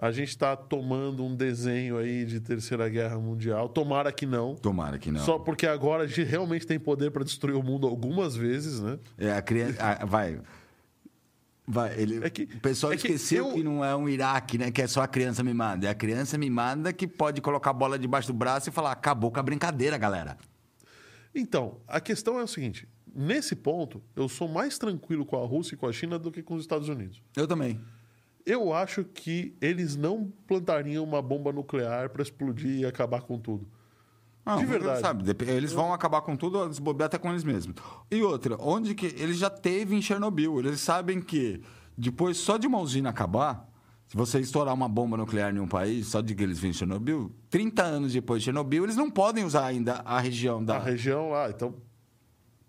A gente está tomando um desenho aí de Terceira Guerra Mundial. Tomara que não. Tomara que não. Só porque agora a gente realmente tem poder para destruir o mundo algumas vezes, né? É, a criança. vai. Vai, ele, É que- o pessoal é que esqueceu eu- que não é um Iraque, né? Que é só a criança mimada. É a criança mimada que pode colocar a bola debaixo do braço e falar: acabou com a brincadeira, galera. Então, a questão é o seguinte: nesse ponto, eu sou mais tranquilo com a Rússia e com a China do que com os Estados Unidos. Eu também. Eu acho que eles não plantariam uma bomba nuclear para explodir e acabar com tudo. Não, De verdade. Sabe, eles vão acabar com tudo, desbobear até com eles mesmos. E outra, onde que. Eles já teve em Chernobyl. Eles sabem que depois, só de uma usina acabar, se você estourar uma bomba nuclear em um país, só de que eles vêm em Chernobyl, 30 anos depois de Chernobyl, eles não podem usar ainda a região da. A região lá, então.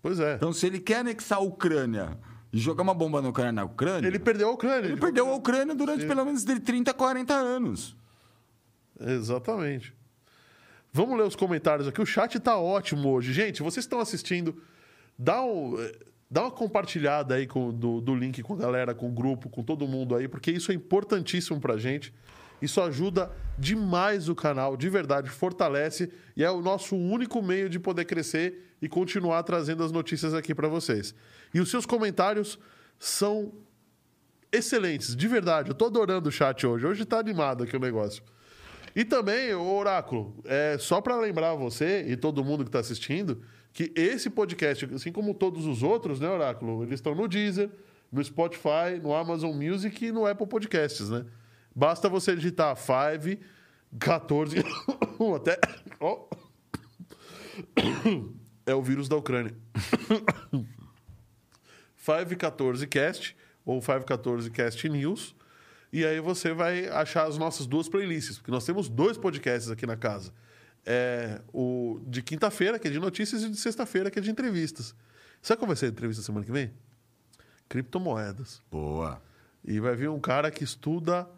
Pois é. Então, se ele quer anexar a Ucrânia e jogar uma bomba nuclear na Ucrânia, Ele perdeu a Ucrânia. ele perdeu a Ucrânia durante pelo menos de 30, 40 anos. Exatamente. Vamos ler os comentários aqui. O chat tá ótimo hoje. Gente, vocês estão assistindo, dá, um, dá uma compartilhada aí com, do, do link com a galera, com o grupo, com todo mundo aí, porque isso é importantíssimo pra gente. Isso ajuda demais o canal, de verdade, fortalece e é o nosso único meio de poder crescer e continuar trazendo as notícias aqui pra vocês. E os seus comentários são excelentes, de verdade. Eu tô adorando o chat hoje. Hoje tá animado aqui o negócio. E também, Oráculo, é só para lembrar você e todo mundo que está assistindo que esse podcast, assim como todos os outros, né, Oráculo, eles estão no Deezer, no Spotify, no Amazon Music e no Apple Podcasts, né? Basta você digitar 5, 14, até. ó. É o vírus da Ucrânia. 514 Cast ou 514 Cast News. E aí você vai achar as nossas duas playlists, porque nós temos dois podcasts aqui na casa. É o de quinta-feira, que é de notícias, e o de sexta-feira, que é de entrevistas. Sabe qual vai ser a entrevista semana que vem? Criptomoedas. Boa. E vai vir um cara que estuda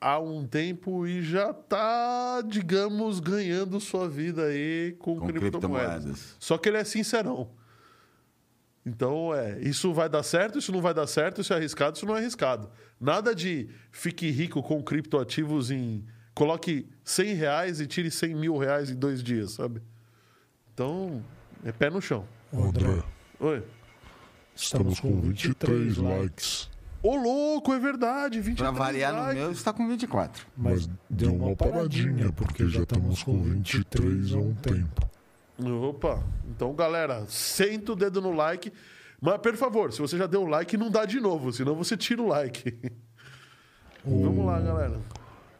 há um tempo e já está, digamos, ganhando sua vida aí com, Com criptomoedas. criptomoedas. Só que ele é sincerão. Então, é, isso vai dar certo, isso não vai dar certo, isso é arriscado, isso não é arriscado. Nada de fique rico com criptoativos em... Coloque 100 reais e tire 100 mil reais em dois dias, sabe? Então, é pé no chão. André, Oi. estamos com 23 likes, Ô, louco, é verdade. 23 Pra variar no likes. meu, está com 24. mas deu uma paradinha porque já estamos com 23 há um tempo. Opa, então galera, senta o dedo no like. Mas, por favor, se você já deu o like, não dá de novo, senão você tira o like. Vamos lá, galera.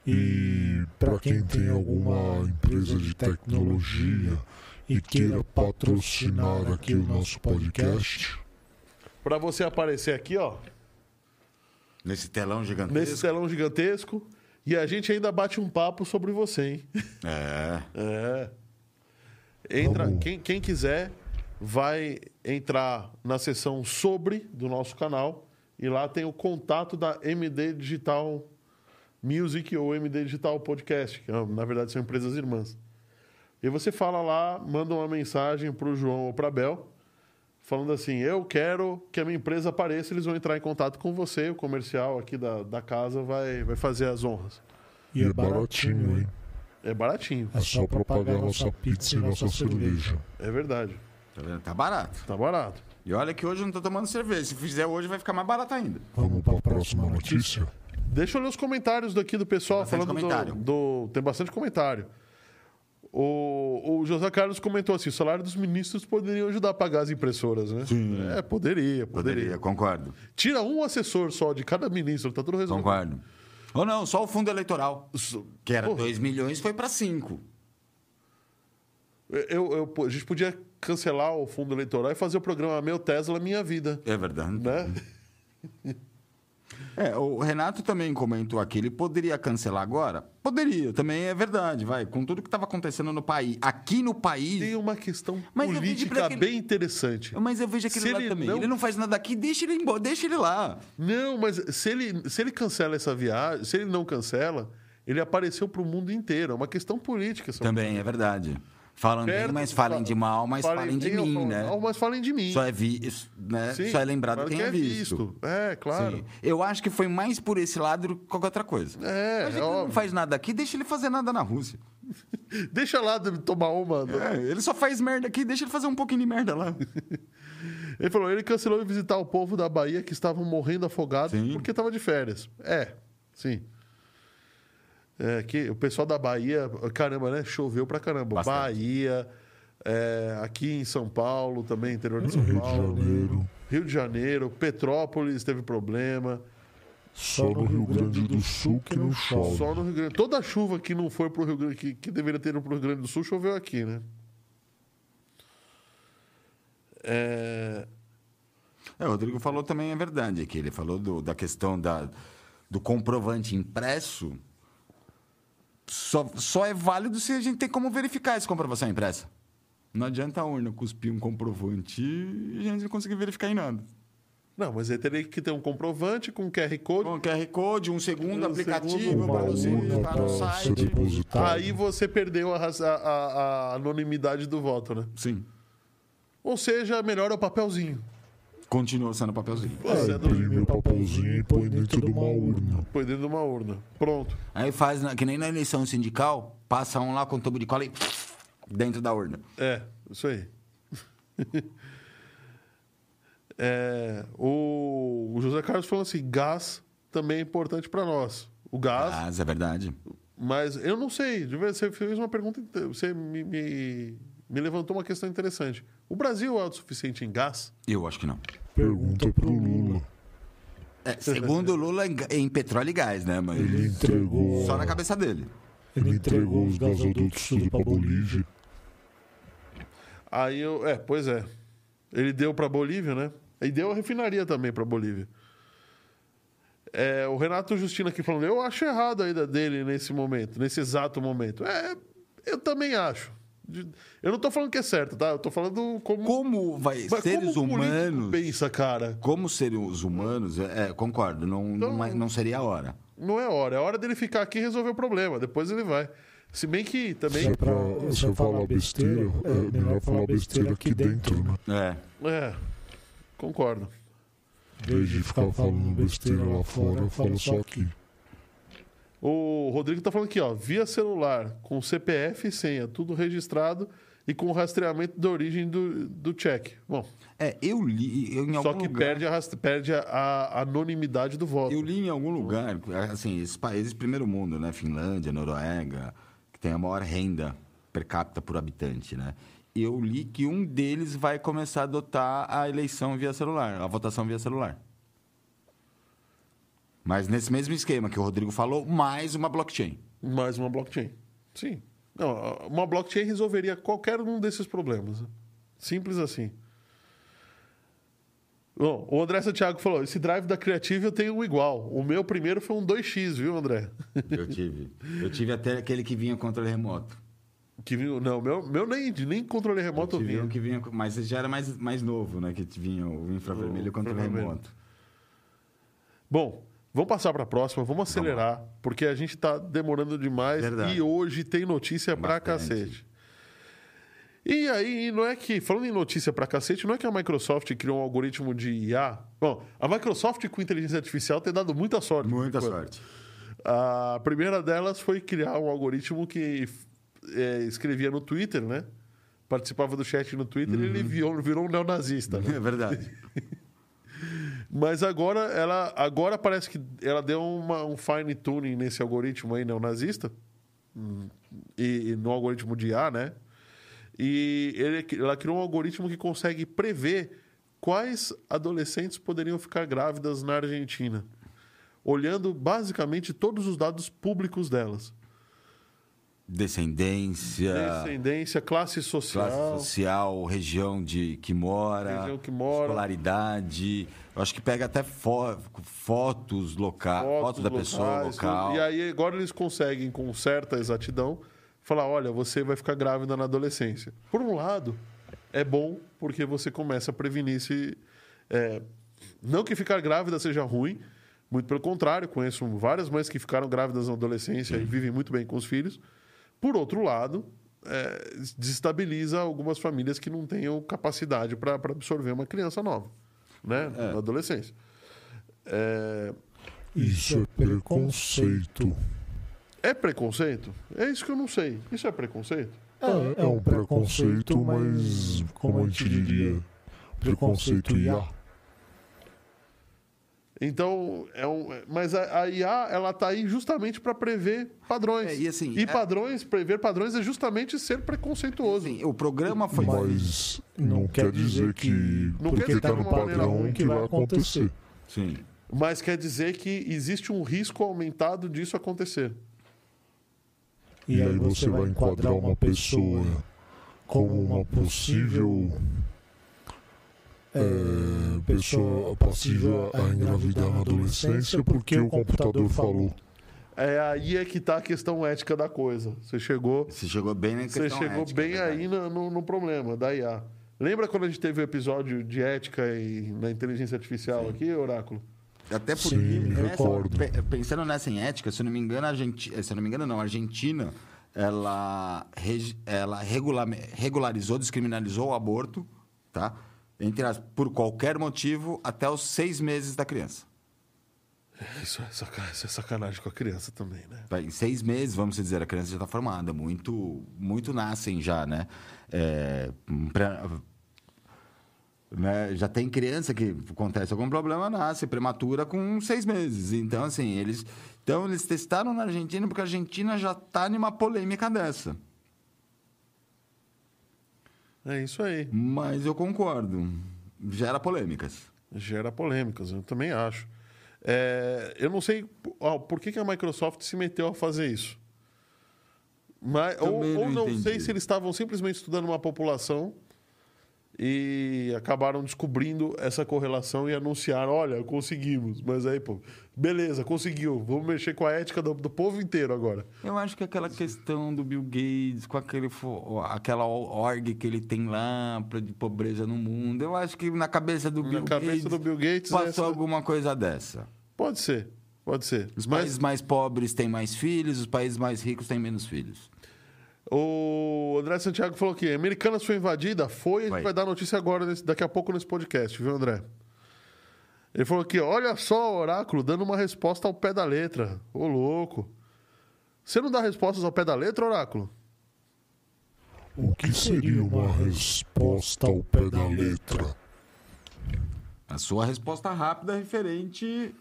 E para quem tem alguma empresa de tecnologia e queira patrocinar aqui o nosso podcast, Pra você aparecer aqui, ó, Nesse telão gigantesco. nesse telão gigantesco, e a gente ainda bate um papo sobre você, hein? É. É. Entra, Vamos. quem, quem quiser vai entrar na seção sobre do nosso canal e lá tem o contato da MD Digital Music ou MD Digital Podcast, que na verdade são empresas irmãs. E você fala lá, manda uma mensagem para o João ou para a Bel, falando assim: Eu quero que a minha empresa apareça. Eles vão entrar em contato com você, o comercial aqui da, da casa vai, vai fazer as honras. e é baratinho, hein? É baratinho, É só para pagar nossa pizza e nossa cerveja. é verdade. Tá vendo? Tá barato. Tá barato. E olha que hoje eu não tô tomando cerveja. Se fizer hoje, vai ficar mais barato ainda. Vamos para a próxima notícia? Deixa eu ler os comentários daqui do pessoal Tem bastante falando do- comentário. do, Tem bastante comentário. O, o José Carlos comentou assim: o salário dos ministros poderiam ajudar a pagar as impressoras, né? Sim. É, poderia, poderia. Poderia, concordo. Tira um assessor só de cada ministro, tá tudo resolvido. Concordo. Ou não, só o fundo eleitoral. Que era Pô, 2 milhões, foi pra 5. eu, eu- a gente podia cancelar o fundo eleitoral e fazer o programa Meu Tesla Minha Vida. É verdade. Né? É, o Renato também comentou aqui, ele poderia cancelar agora? Poderia, também é verdade, vai. Com tudo que estava acontecendo no país. Aqui no país. Tem uma questão Mas política aquele- bem interessante. Mas eu vejo aquele Se lá ele também. não- Ele não faz nada aqui, deixa ele embora, deixa ele lá. Não, mas se ele, se ele cancela essa viagem, se ele não cancela, ele apareceu para o mundo inteiro. É uma questão política. Também é verdade. Falam bem, Perto, mas falem fa- de mal, mas falem, de bem, mim, né? mal, mas falem de mim. Só é, vi, né? Sim, Só é lembrado quem que é visto. É, claro. Sim. Eu acho que foi mais por esse lado do que qualquer outra coisa. É, A é gente não faz nada aqui, deixa ele fazer nada na Rússia. Deixa lá de tomar uma. É, ele só faz merda aqui, deixa ele fazer um pouquinho de merda lá. Ele falou, ele cancelou de visitar o povo da Bahia que estavam morrendo afogados Sim. porque estava de férias. É, sim. É, que o pessoal da Bahia, caramba, né? Choveu pra caramba. Bastante. Bahia, é, aqui em São Paulo também, interior de São Rio de Paulo. Janeiro. Rio de Janeiro, Petrópolis teve problema. Só no Rio Grande do Sul que não chove. Só no Rio Grande. Toda a chuva que não foi pro Rio Grande, que, que deveria ter ido pro Rio Grande do Sul, choveu aqui, né? É, É, o Rodrigo falou também é verdade, que ele falou do- da questão da, do comprovante impresso. Só, só é válido se a gente tem como verificar essa comprovação impressa. Não adianta a urna cuspir um comprovante e a gente não conseguir verificar em nada. Não, mas aí teria que ter um comprovante com QR Code. Com QR Code, um segundo Um aplicativo para você pra no site. Aí você perdeu a- a- a anonimidade do voto, né? Sim. Ou seja, melhor é o papelzinho. Continua sendo papelzinho. Você É, imprime o papelzinho e põe dentro de uma urna. Põe dentro de uma urna. Pronto. Aí faz, na- que nem na eleição sindical, passa um lá com tubo de cola e dentro da urna. É, isso aí. É, o, o José Carlos falou assim: gás também é importante para nós. O gás, Mas é verdade. mas eu não sei. de verdade, Você fez uma pergunta, inte- você me, me, me levantou uma questão interessante. O Brasil é autossuficiente em gás? Eu acho que não. Pergunta pro Lula. É, segundo o Lula, em, em petróleo e gás, né? Mas Ele entregou, só na cabeça dele. ele entregou os gasodutos tudo pra Bolívia. Aí eu. É, pois é. Ele deu para Bolívia, né? E deu a refinaria também para Bolívia. É, o Renato Justino aqui falando, eu acho errado a ida dele nesse momento, nesse exato momento. É, eu também acho. De- Eu não tô falando que é certo, tá? Eu tô falando como. Como vai mas seres como humanos. pensa, cara. Como seres humanos, é, é, concordo, não, Então- não, é- não seria a hora. Não é hora. É hora dele ficar aqui e resolver o problema. Depois ele vai. Se bem que também. Se é pra se eu falar besteira, é melhor falar besteira aqui dentro, né? É. É, concordo. Em vez de ficar falando besteira lá fora, eu falo só aqui. O Rodrigo tá falando aqui, ó, via celular, com CPF e senha, tudo registrado e com rastreamento da origem do, do cheque. Bom, É, eu li eu, em algum só que lugar, perde, a, perde a, a anonimidade do voto. eu li em algum lugar, assim, esses países primeiro mundo, né, Finlândia, Noruega, que tem a maior renda per capita por habitante, né? Eu li que um deles vai começar a adotar a eleição via celular, a votação via celular. Mas nesse mesmo esquema que o Rodrigo falou, mais uma blockchain. Mais uma blockchain. Sim. Não, uma blockchain resolveria qualquer um desses problemas. Simples assim. Bom, o André Santiago falou: esse drive da Creative eu tenho um igual. O meu primeiro foi um 2x, viu, André? Eu tive. Eu tive até aquele que vinha controle remoto. Que viu, não, meu, meu nem, nem controle remoto eu tive vinha. um que vinha, mas já era mais, mais novo, né? Que vinha o infravermelho e o controle infravermelho. remoto. Bom, vamos passar para a próxima, vamos acelerar, porque a gente está demorando demais Verdade. e hoje tem notícia Bastante. cacete. E aí, não é que, falando em notícia pra cacete, não é que a Microsoft criou um algoritmo de IA. Bom, a Microsoft com inteligência artificial tem dado muita sorte. Muita sorte. A primeira delas foi criar um algoritmo que é, escrevia no Twitter, né? Participava do chat no Twitter e ele virou, virou um neonazista. Né? É verdade. Mas agora ela agora parece que ela deu uma- um fine tuning nesse algoritmo aí neonazista e, e no algoritmo de IA, né? E ele- ela criou um algoritmo que consegue prever quais adolescentes poderiam ficar grávidas na Argentina, olhando basicamente todos os dados públicos delas: Descendência, descendência, classe social. classe social, região de que mora, Região que mora. escolaridade. Eu acho que pega até fo- fotos locais, fotos, da pessoa locais, local. E aí agora eles conseguem, com certa exatidão, falar: olha, você vai ficar grávida na adolescência. Por um lado, é bom porque você começa a prevenir se. é, não que ficar grávida seja ruim, muito pelo contrário, conheço várias mães que ficaram grávidas na adolescência e vivem muito bem com os filhos. Por outro lado, é, desestabiliza algumas famílias que não tenham capacidade para absorver uma criança nova, né, na adolescência. É, Isso é preconceito. É preconceito? É isso que eu não sei. Isso é preconceito? É, é um preconceito, mas como a gente diria, preconceito IA. Então, é um, é- mas a, a IA ela tá aí justamente para prever padrões. É, e assim, e é- padrões, prever padrões é justamente ser preconceituoso. Assim, o programa foi Mas não quer dizer que Não porque quer dizer tá que no de uma maneira padrão ruim que vai acontecer. Sim. Mas quer dizer que existe um risco aumentado disso acontecer. E aí você vai enquadrar uma pessoa como uma possível é, pessoa passível a engravidar na adolescência porque o computador falou. É aí é que está a questão ética da coisa. Você chegou, Você chegou bem na você questão chegou ética, bem verdade. aí no, no- problema da IA. Lembra quando a gente teve o episódio de ética e na inteligência artificial aqui, Oráculo? Até porque, Sim, nessa- recordo. pe- pensando nessa em ética, se eu não me engano, a Argentina, se eu não me engano, não, a Argentina, ela, ela regula- regularizou, descriminalizou o aborto, tá? Entre as, por qualquer motivo, até os seis meses da criança. Isso é, saca- isso é sacanagem com a criança também, né? Em seis meses, vamos dizer, a criança já está formada. Muito, muito nascem já, né? É, pra- né? Já tem criança que acontece algum problema, nasce prematura com seis meses. Então, assim, eles, então, eles testaram na Argentina porque a Argentina já está numa polêmica dessa. É isso aí. Mas eu concordo. Gera polêmicas. Gera polêmicas, eu também acho. É, eu não sei ó, por que, que a Microsoft se meteu a fazer isso. Mas, ou Também ou não não sei se eles estavam simplesmente estudando uma população e acabaram descobrindo essa correlação e anunciaram: olha, conseguimos. Mas aí, pô, beleza, conseguiu. Vamos mexer com a ética do, do povo inteiro agora. Eu acho que aquela questão do Bill Gates, com aquele, aquela org que ele tem lá de pobreza no mundo, eu acho que na cabeça do Bill Na cabeça Gates do Bill Gates, passou essa- alguma coisa dessa. pode ser, pode ser. Os Mas países mais pobres têm mais filhos, os países mais ricos têm menos filhos. O André Santiago falou que Americanas foi invadida, foi, a gente Foi. vai dar notícia agora, nesse- daqui a pouco nesse podcast, viu, André? Ele falou aqui, olha só o oráculo dando uma resposta ao pé da letra. Ô, louco. Você não dá respostas ao pé da letra, oráculo? O que seria uma resposta ao pé da letra? A sua resposta rápida é referente.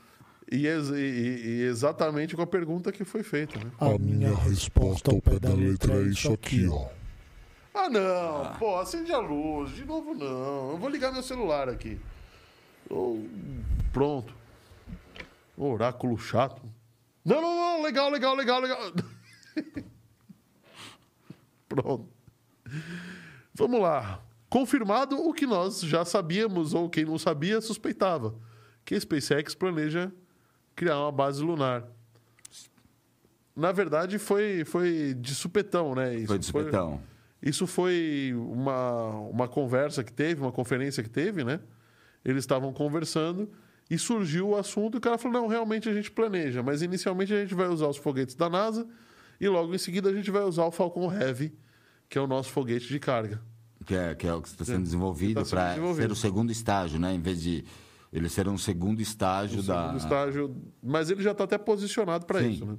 E, ex- e- e- exatamente com a pergunta que foi feita, né? A minha resposta ao pé da letra é isso aqui, ó. Ah, não. Pô, acende a luz. De novo, não. Eu vou ligar meu celular aqui. Ô, pronto. Oráculo chato. Não, não, não. Legal, legal, legal, legal. pronto. Vamos lá. Confirmado o que nós já sabíamos, ou quem não sabia, suspeitava. Que a SpaceX planeja criar uma base lunar. Na verdade, foi, foi de supetão, né? Isso Foi de supetão. isso foi uma, uma conversa que teve, uma conferência que teve, né? Eles estavam conversando e surgiu o assunto e o cara falou: não, realmente a gente planeja, mas inicialmente a gente vai usar os foguetes da NASA e logo em seguida a gente vai usar o Falcon Heavy, que é o nosso foguete de carga. Que é, que é o que está sendo desenvolvido sendo para ser o segundo estágio, né? Em vez de ele ser um segundo estágio O da. segundo estágio, mas ele já está até posicionado para isso, né?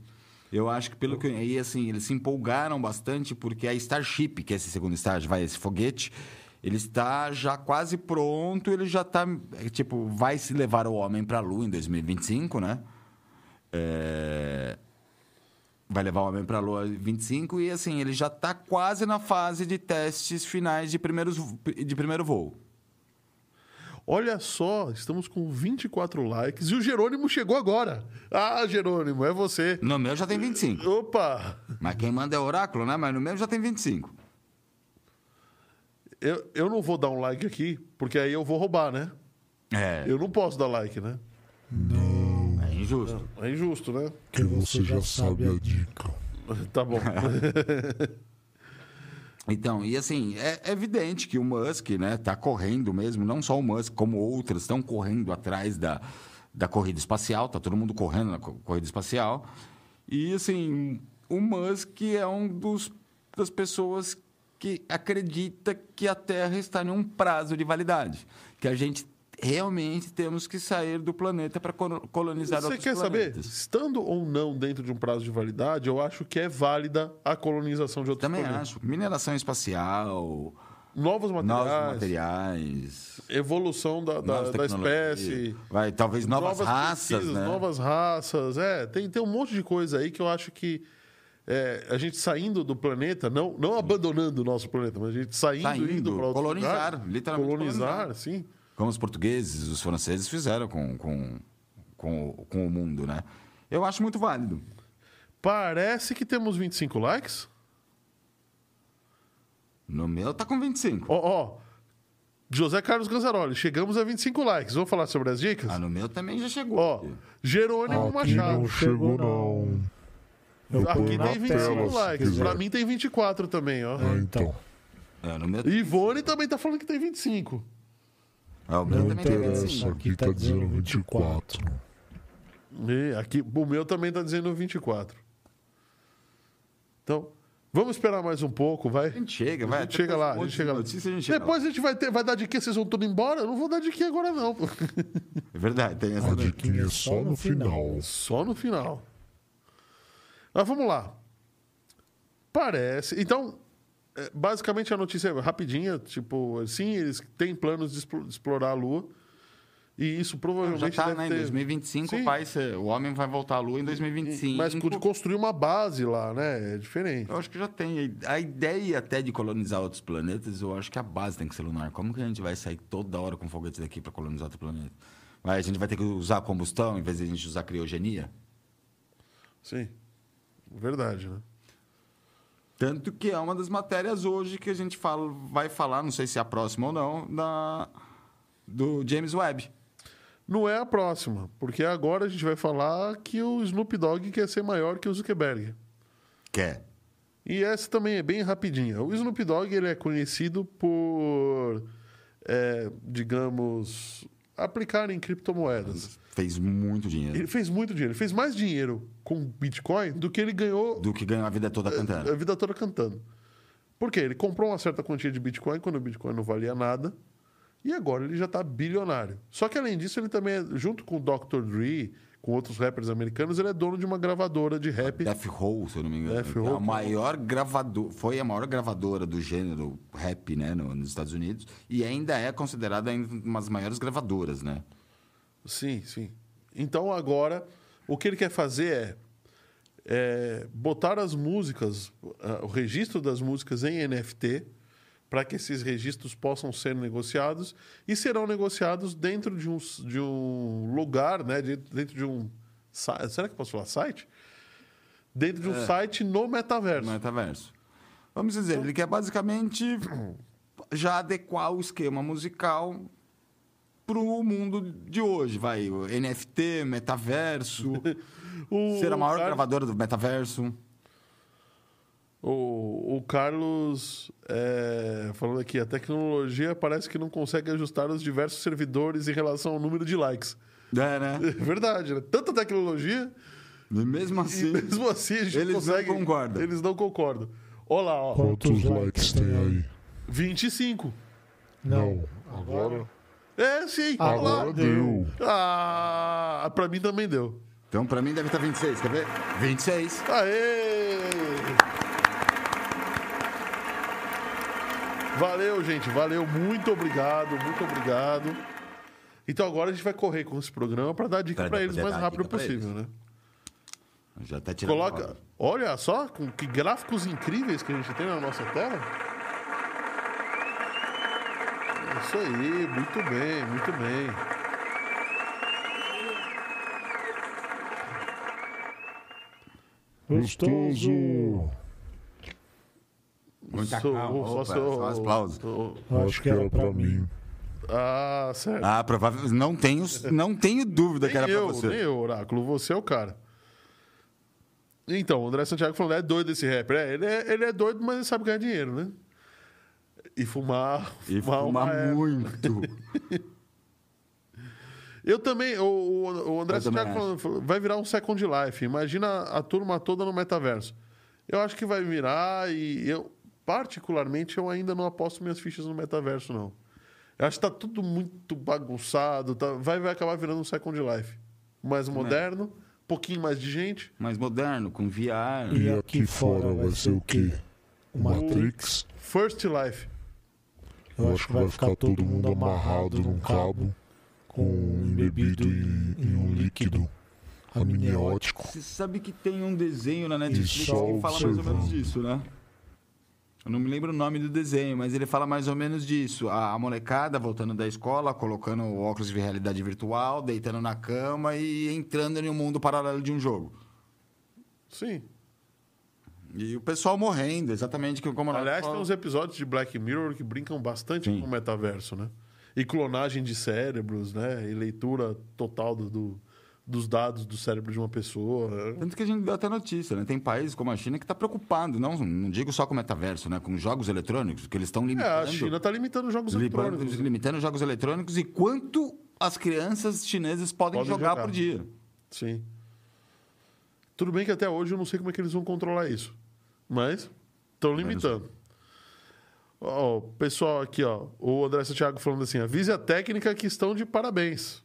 Eu acho que pelo que e assim, eles se empolgaram bastante porque a Starship, que é esse segundo estágio, vai esse foguete, ele está já quase pronto, ele já está tipo, vai se levar o homem para a lua em 2025, né? É, Vai levar o homem para a lua em 25 e assim, ele já está quase na fase de testes finais de primeiros de primeiro voo. Olha só, estamos com 24 likes e o Jerônimo chegou agora. Ah, Jerônimo, é você. No meu já tem 25. Opa! Mas quem manda é o oráculo, né? Mas no meu já tem 25. Eu, eu não vou dar um like aqui, porque aí eu vou roubar, né? É, Eu não posso dar like, né? é injusto. É injusto, né? Que você já sabe a dica. Tá bom. Então, e assim, é evidente que o Musk, né, tá correndo mesmo, não só o Musk, como outros estão correndo atrás da, da corrida espacial, tá todo mundo correndo na co- corrida espacial. E assim, o Musk é um dos das pessoas que acredita que a Terra está em um prazo de validade, que a gente realmente temos que sair do planeta para colonizar Você outros quer saber? planetas. Estando ou não dentro de um prazo de validade, eu acho que é válida a colonização de outros Também planetas. acho. Mineração espacial, Novos materiais, novos materiais. evolução da, da, novas da espécie. Vai, talvez novas, raças, pesquisas, né? Novas raças, é. Tem, tem um monte de coisa aí que eu acho que é, a gente saindo do planeta, não, não abandonando o nosso planeta, mas a gente saindo, Saindo, indo para outro colonizar, lugar, literalmente colonizar, colonizar. sim. Como os portugueses, os franceses fizeram com, com, com, com o mundo, né? Eu acho muito válido. Parece que temos 25 likes. No meu tá com 25. Ó, ó. José Carlos Ganzaroli, chegamos a 25 likes. Vamos falar sobre as dicas? Ah, no meu também já chegou. Ó, Jerônimo Aqui Machado. não chegou, não. Eu Aqui tem 25 tela, likes. Pra mim tem 24 também, ó. Ah, então. É, no meu, Ivone também tá falando que tem 25. É, o meu Não interessa, 25. aqui tá dizendo 24. E aqui, o meu também tá dizendo 24. Então, vamos esperar mais um pouco, vai. A gente chega, vai. A gente chega lá, a gente de chega lá. notícia, a gente chega Depois a gente vai, ter, vai dar de quê? Vocês vão tudo embora? Eu não vou dar de quê agora, não. É verdade, tem essa A também. diquinha é só no final. Só no final. Mas vamos lá. Parece. Então, basicamente a notícia é rapidinha. Tipo, sim, eles têm planos de explo- de explorar a Lua. E isso provavelmente Já tá, deve né? Em ter... 2025 Sim. vai ser, o homem vai voltar à Lua em 2025. Mas de construir uma base lá, né? É diferente. Eu acho que já tem. A ideia até de colonizar outros planetas, eu acho que a base tem que ser lunar. Como que a gente vai sair toda hora com foguetes daqui para colonizar outro planeta? Vai, a gente vai ter que usar combustão em vez de a gente usar criogenia? Sim. Verdade, né? Tanto que é uma das matérias hoje que a gente fala, vai falar, não sei se é a próxima ou não, da, do James Webb. Não é a próxima, porque agora a gente vai falar que o Snoop Dogg quer ser maior que o Zuckerberg. Que é. E essa também é bem rapidinha. O Snoop Dogg ele é conhecido por, é, digamos, aplicar em criptomoedas. Fez muito dinheiro. Ele fez muito dinheiro. Ele fez mais dinheiro com Bitcoin do que ele ganhou Do que ganhou a vida toda a cantando. vida toda cantando. Por quê? Ele comprou uma certa quantia de Bitcoin quando o Bitcoin não valia nada. E agora ele já está bilionário. Só que além disso, ele também, é, junto com o Dr. Dre, com outros rappers americanos, ele é dono de uma gravadora de rap. Death Row, se eu não me engano. Death é Row, a maior gravador, foi a maior gravadora do gênero rap, né, no- nos Estados Unidos, e ainda é considerada uma das maiores gravadoras, né? Sim, sim. Então agora, o que ele quer fazer é, é botar as músicas, o registro das músicas em NFT, para que esses registros possam ser negociados e serão negociados dentro de um, de um lugar, né? de- Dentro de um. Será que eu posso falar site? Dentro de um site no metaverso. No metaverso. Vamos dizer, ele quer basicamente já adequar o esquema musical para o mundo de hoje, vai, NFT, metaverso, O, ser a maior Car- gravadora do metaverso. O, o Carlos, é, falando aqui, a tecnologia parece que não consegue ajustar os diversos servidores em relação ao número de likes. É, né? É verdade, né? Tanta tecnologia, E mesmo e assim, mesmo assim a gente eles não consegue... concordam. Eles não concordam. Olha lá, ó. Quantos likes tem aí? 25. Não, agora, É, sim. olha agora lá. deu. Ah, pra mim também deu. então para mim deve estar 26, quer ver? 26. Aê! Valeu, gente. Valeu. Muito obrigado. Muito obrigado. Então agora a gente vai correr com esse programa para dar dica Pra para eles o mais rápido pra possível, né? Já tá tirando. Coloca. Olha só com que gráficos incríveis que a gente tem na nossa tela. Isso aí, muito bem, muito bem. Gostoso. Muita Sou- calma. só Opa, sou- só um aplausos. Acho que era pra mim. Ah, certo. Ah, provavelmente. Não tenho, não tenho dúvida que era eu, pra você. nem eu, Oráculo. Você é o cara. Então, o André Santiago falando, é doido esse rapper. É, ele, é, ele é doido, mas ele sabe ganhar dinheiro, né? E fumar. E fumar, fumar muito. Eu também, o, o- André também falando, falou, vai virar um Second Life. Imagina a turma toda no metaverso. Eu acho que vai virar e eu, particularmente, eu ainda não aposto minhas fichas no metaverso, não. Eu acho que tá tudo muito bagunçado. tá- vai, vai acabar virando um Second Life. Mais moderno, um pouquinho mais de gente. Mais moderno, com VR. E aqui fora vai ser o quê? O Matrix? First Life. Eu acho que vai ficar todo mundo amarrado num cabo, com embebido em, em um líquido amniótico. Você sabe que tem um desenho na Netflix que fala mais ou menos disso, né? Eu não me lembro o nome do desenho, mas ele fala mais ou menos disso. A, a molecada voltando da escola, colocando o óculos de realidade virtual, deitando na cama e entrando em um mundo paralelo de um jogo. Sim. E o pessoal morrendo, exatamente como Aliás, tem uns episódios de Black Mirror que brincam bastante Sim. com o metaverso, né? E clonagem de cérebros, né? E leitura total do, do, dos dados do cérebro de uma pessoa. Tanto que a gente deu até notícia, né? Tem países como a China que está preocupado, não, não digo só com o metaverso, né? Com jogos eletrônicos, que eles estão É, limitando. a China está limitando os jogos limitando, eletrônicos. limitando jogos eletrônicos e quanto as crianças chinesas podem, Podem jogar, jogar. por dia. Sim. Tudo bem que até hoje eu não sei como é que eles vão controlar isso. Mas estão limitando. Ó, o pessoal aqui, ó. O André Santiago falando assim: avise a técnica que estão de parabéns.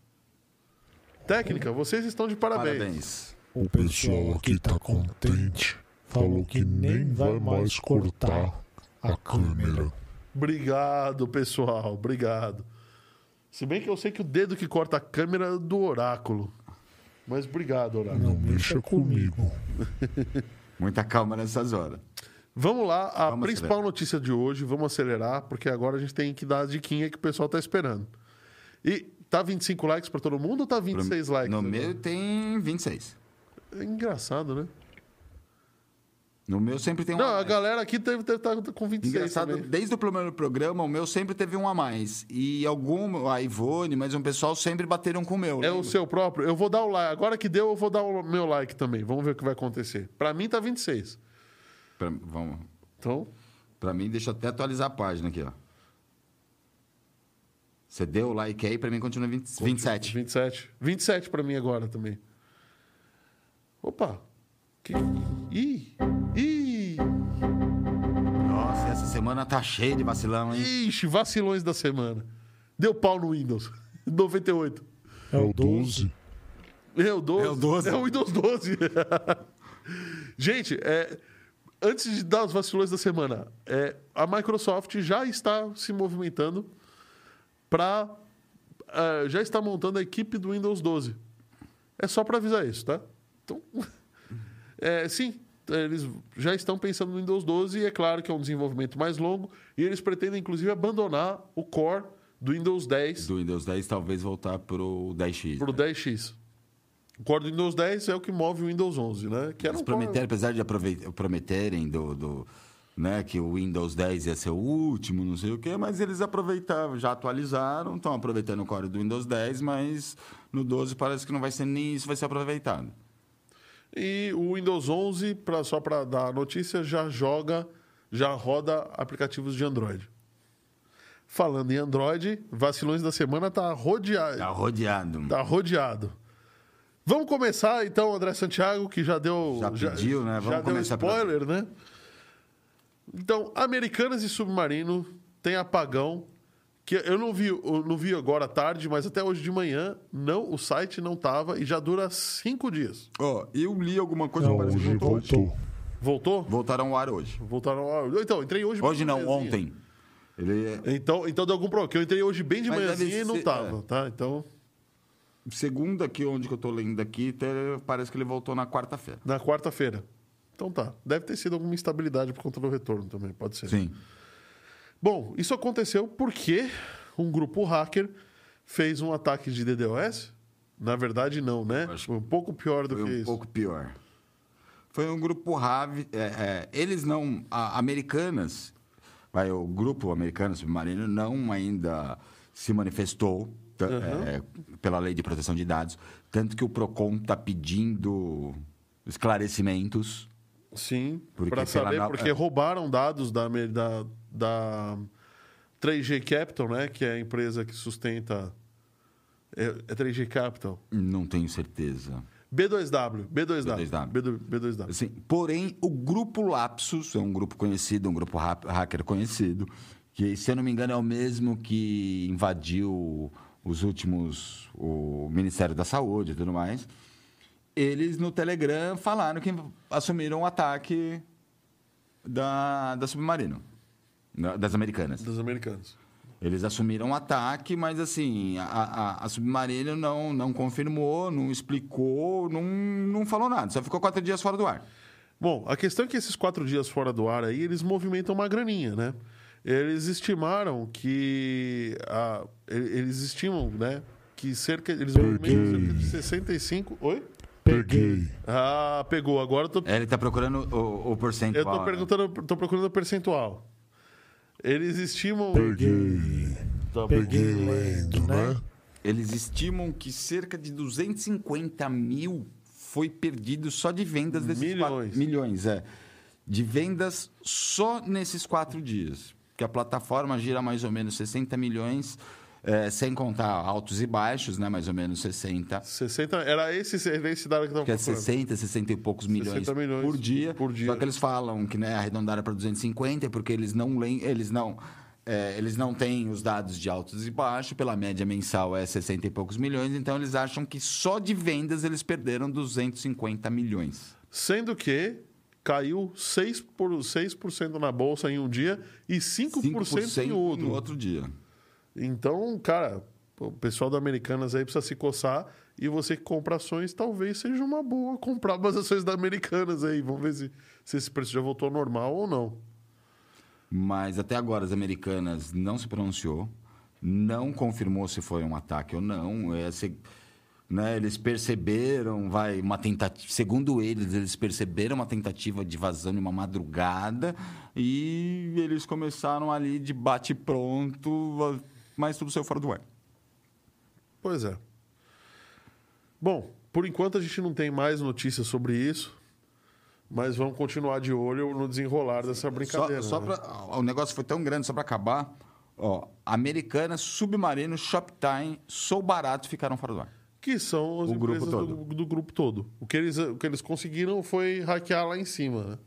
Técnica, vocês estão de parabéns. Parabéns. O pessoal aqui tá contente. Falou que nem vai mais cortar a câmera. Obrigado, pessoal. Obrigado. Se bem que eu sei que o dedo que corta a câmera é do oráculo. Mas obrigado, oráculo. Não mexa comigo. Muita calma nessas horas. Vamos lá, a Vamos principal acelerar. notícia de hoje, vamos acelerar, porque agora a gente tem que dar a diquinha que o pessoal tá esperando. E tá 25 likes para todo mundo ou tá 26 likes? No agora? meu tem 26. É engraçado, né? No meu sempre tem um Não, a a galera aqui deve estar com 26 Engraçado, também. desde o primeiro programa, o meu sempre teve um a mais. E algum, a Ivone, mas um pessoal sempre bateram com o meu. É o lembra? seu próprio? Eu vou dar o like. Agora que deu, eu vou dar o meu like também. Vamos ver o que vai acontecer. Para mim tá 26. Pra, vamos. Então, Pra mim, deixa eu até atualizar a página aqui, ó. Você deu o like aí, pra mim continua 20, 27. 27. 27 para mim agora também. Opa. Que... Ih! Ih! Nossa, essa semana tá cheia de vacilão, hein? Ixi, vacilões da semana. Deu pau no Windows. 98. É o 12. É o 12. É o 12. É o Windows 12. Gente, é, antes de dar os vacilões da semana, é, a Microsoft já está se movimentando para. já está montando a equipe do Windows 12. É só para avisar isso, tá? Então, é, sim, eles já estão pensando no Windows 12 e é claro que é um desenvolvimento mais longo e eles pretendem, inclusive, abandonar o core do Windows 10 Do Windows 10, talvez voltar pro 10X. para o 10X. O core do Windows 10 é o que move o Windows 11, né? Que era Eles um core- prometeram, apesar de prometerem do, do- né, que o Windows 10 ia ser o último, não sei o quê, mas eles aproveitaram, já atualizaram, estão aproveitando o core do Windows 10, mas no 12 parece que não vai ser nem isso, vai ser aproveitado. E o Windows 11, pra, só para dar a notícia, já joga, já roda aplicativos de Android. Falando em Android, vacilões da semana tá rodeado. Tá rodeado. Tá rodeado. Vamos começar então, André Santiago, que já deu. Já pediu, né? Vamos já deu começar pela- spoiler, né? Então, Americanas e Submarino tem apagão. Que eu não vi, eu não vi agora à tarde, mas até hoje de manhã, não, o site não tava e já dura cinco dias. Ó, eu li alguma coisa Não, que parece que voltou. voltou. Voltou? Voltaram ao ar hoje. Voltaram ao... Então, entrei hoje. Hoje não, manhãzinha. ontem. Ele é- Então, então deu algum problema. porque Eu entrei hoje bem de Mas manhãzinha e não ser- tava, é. tá? Então, Segundo aqui, onde que eu tô lendo aqui, parece que ele voltou na quarta-feira. na quarta-feira. Então tá. Deve ter sido alguma instabilidade por conta do retorno também, pode ser. Sim. Bom, isso aconteceu porque um grupo hacker fez um ataque de DDoS? Na verdade, não, né? Acho Foi um pouco pior do que um isso. pouco pior. Foi um grupo rave. é, é, eles não. a- americanas, vai, o grupo americano submarino não ainda se manifestou tá, é, pela lei de proteção de dados. Tanto que o PROCON está pedindo esclarecimentos. Sim, para saber, porque é. roubaram dados da, da, da 3G Capital, né? Que é a empresa que sustenta. É, é 3G Capital. Não tenho certeza. B2W, B2W. B2W. B2W. B2W. Assim, porém, o grupo Lapsus é um grupo conhecido, um grupo ha- hacker conhecido, que, se eu não me engano, é o mesmo que invadiu os últimos. o Ministério da Saúde e tudo mais. Eles no Telegram falaram que assumiram o ataque da, da Submarino, das americanas. Das americanas. Eles assumiram o ataque, mas assim, a, a, a Submarino não, não confirmou, não explicou, não, não falou nada, só ficou quatro dias fora do ar. Bom, a questão é que esses quatro dias fora do ar aí, eles movimentam uma graninha, né? Eles estimaram que. a- eles estimam, né? Que cerca. Eles movimentam cerca de 65. Oi? Peguei. Ah, pegou. Agora eu tô, É, Ele está procurando o, o eu percentual. tô né? perguntando, tô procurando o percentual. Eles estimam. Peguei. Tá, Peguei lendo, né? eles estimam que cerca de 250 mil foi perdido só de vendas desses Milhões. quatro- milhões, é. De vendas só nesses quatro dias. Que a plataforma gira mais ou menos 60 milhões, é, sem contar altos e baixos, né? Mais ou menos 60. 60, era esse, esse dado que estava Que é procurando. 60, 60 e poucos milhões, 60 milhões por, dia. por dia. Só que eles falam que né, arredondaram para 250 porque eles não lem- eles não é, eles não têm os dados de altos e baixos, pela média mensal é 60 e poucos milhões, então eles acham que só de vendas eles perderam 250 milhões. Sendo que caiu 6%, por, 6 na bolsa em um dia e 5%, em outro. no outro dia. Então, cara, o pessoal da Americanas aí precisa se coçar e você que compra ações, talvez seja uma boa comprar umas ações da Americanas aí. Vamos ver se, se esse preço já voltou ao normal ou não. Mas até agora as americanas não se pronunciou, não confirmou se foi um ataque ou não. É, se- né, eles perceberam, vai, uma tentativa. Segundo eles, eles perceberam uma tentativa de vazão em uma madrugada e eles começaram ali de bate-pronto, mas tudo saiu fora do ar. Pois é. Bom, por enquanto a gente não tem mais notícias sobre isso, mas vamos continuar de olho no desenrolar dessa Só, brincadeira. só né? pra- o negócio foi tão grande, só para acabar. Ó, Americanas, Submarino, Shoptime, Sou Barato ficaram fora do ar. Que são as O grupo empresas todo. Do, do grupo todo. O que, eles, o que eles conseguiram foi hackear lá em cima, né?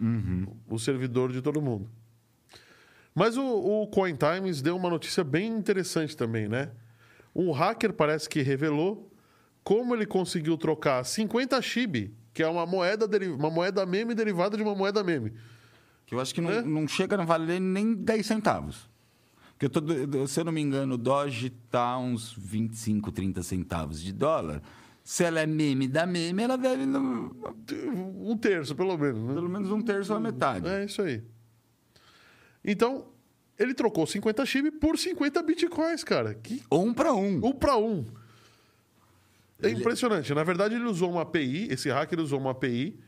Uhum. O servidor de todo mundo. Mas o, o Coin Times deu uma notícia bem interessante também, né? Um hacker parece que revelou como ele conseguiu trocar 50 SHIB, que é uma moeda, uma moeda meme derivada de uma moeda meme. Que eu acho que não, Né? não chega a valer nem 10 centavos. Porque, eu tô, se eu não me engano, o Doge tá uns 25, 30 centavos de dólar. Se ela é meme da meme, ela deve Um terço, pelo menos. Né? pelo menos um terço ou a metade. É isso aí. Então, ele trocou 50 SHIB por 50 bitcoins, cara. Que Um para um. um para um. É Ele- impressionante. Na verdade, ele usou uma API, esse hacker usou uma API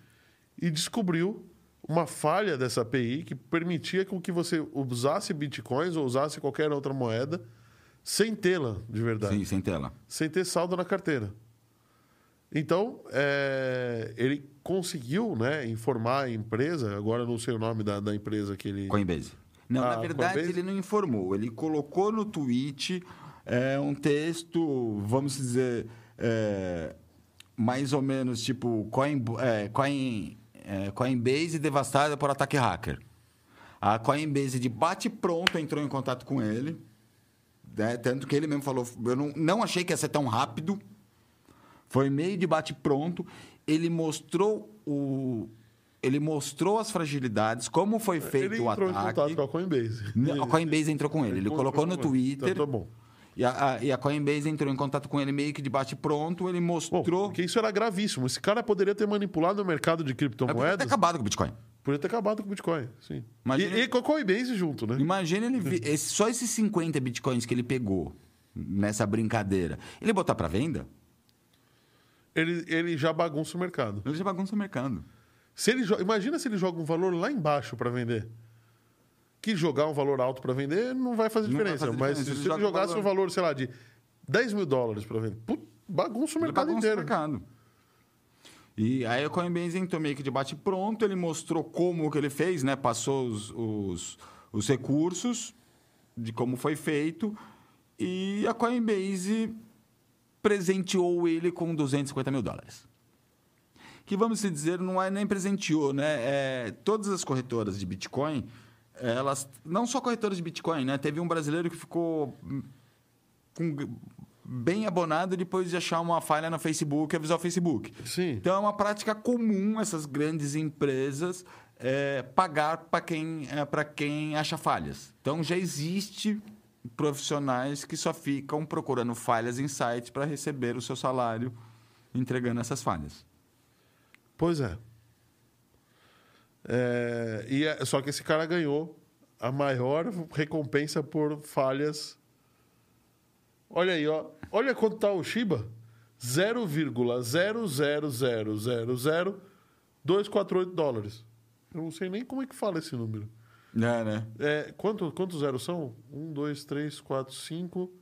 e descobriu uma falha dessa API que permitia com que você usasse bitcoins ou usasse qualquer outra moeda sem tê-la de verdade. Sim, sem tela. sem ter saldo na carteira. Então, é, ele conseguiu né, informar a empresa, agora não sei o nome da, da empresa que ele. Coinbase. Não, Ah, na verdade, ele não informou. Ele colocou no tweet é, um texto, vamos dizer, é, mais ou menos tipo Coin, é, Coin, é, Coinbase devastada por ataque hacker. A Coinbase de bate-pronto entrou em contato com ele. né? Tanto que ele mesmo falou: eu não, não achei que ia ser tão rápido. Foi meio de bate-pronto. Ele mostrou o. Ele mostrou as fragilidades, como foi feito ele o entrou ataque. em contato com a Coinbase. A Coinbase entrou com ele. Ele colocou no Twitter. Então, tá bom. E a, a- e a Coinbase entrou em contato com ele meio que de bate-pronto. Ele Bom, mostrou. porque isso era gravíssimo. Esse cara poderia ter manipulado o mercado de Mas podia criptomoedas. ter acabado com o Bitcoin. Podia ter acabado com o Bitcoin, sim. Imagina- E, e com a Coinbase junto, né? Imagina ele. esse- só esses 50 Bitcoins que ele pegou nessa brincadeira. Ele botar para venda, Ele, ele já bagunça o mercado. ele já bagunça o mercado. Se ele Imagina se ele joga um valor lá embaixo para vender. Que jogar um valor alto para vender não vai fazer Não vai diferença. fazer mas diferença. se Ele ele joga jogasse um valor- sei lá, de 10 mil dólares para vender, put, bagunça o mercado bagunça inteiro. o mercado. E aí a Coinbase entrou meio que de bate-pronto, ele mostrou como que ele fez, né? Passou os, os, os recursos de como foi feito e a Coinbase presenteou ele com 250 mil dólares. Que vamos dizer, não é nem presenteou, né? É, todas as corretoras de Bitcoin, elas. Não só corretoras de Bitcoin, né? Teve um brasileiro que ficou com- bem abonado depois de achar uma falha no Facebook e avisar o Facebook. Sim. Então é uma prática comum essas grandes empresas é, pagar para quem, é, para quem acha falhas. Então já existe profissionais que só ficam procurando falhas em sites para receber o seu salário entregando essas falhas. Pois é. É, e é- Só que esse cara ganhou a maior recompensa por falhas. Olha aí, ó. Olha quanto tá o Shiba. 0,00000248 dólares. Eu não sei nem como é que fala esse número. É, né? É, quanto, quantos zeros são? Um, dois, três, quatro, cinco,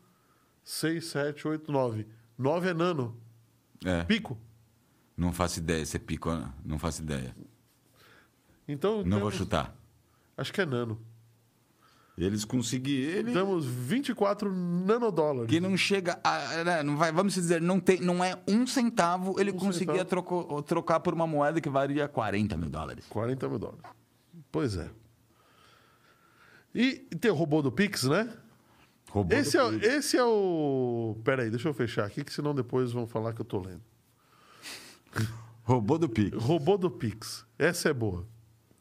6, 7, 8, 9. 9 é nano. É, Pico. Não faço ideia se é pico, não faço ideia. Então, Não vou temos- chutar. Acho que é nano. Eles conseguiram. Ele, Temos 24 nanodólares. que não chega a. né, não vai, vamos dizer, não, tem, não é um centavo, ele Um conseguia trocar por uma moeda que valia 40 mil dólares. 40 mil dólares. Pois é. E tem o robô do Pix, né? Roubou Esse do é, Pix. esse é o. Pera aí, deixa eu fechar aqui, que senão depois vão falar que eu tô lendo. Robô do Pix. Robô do Pix. Essa é boa.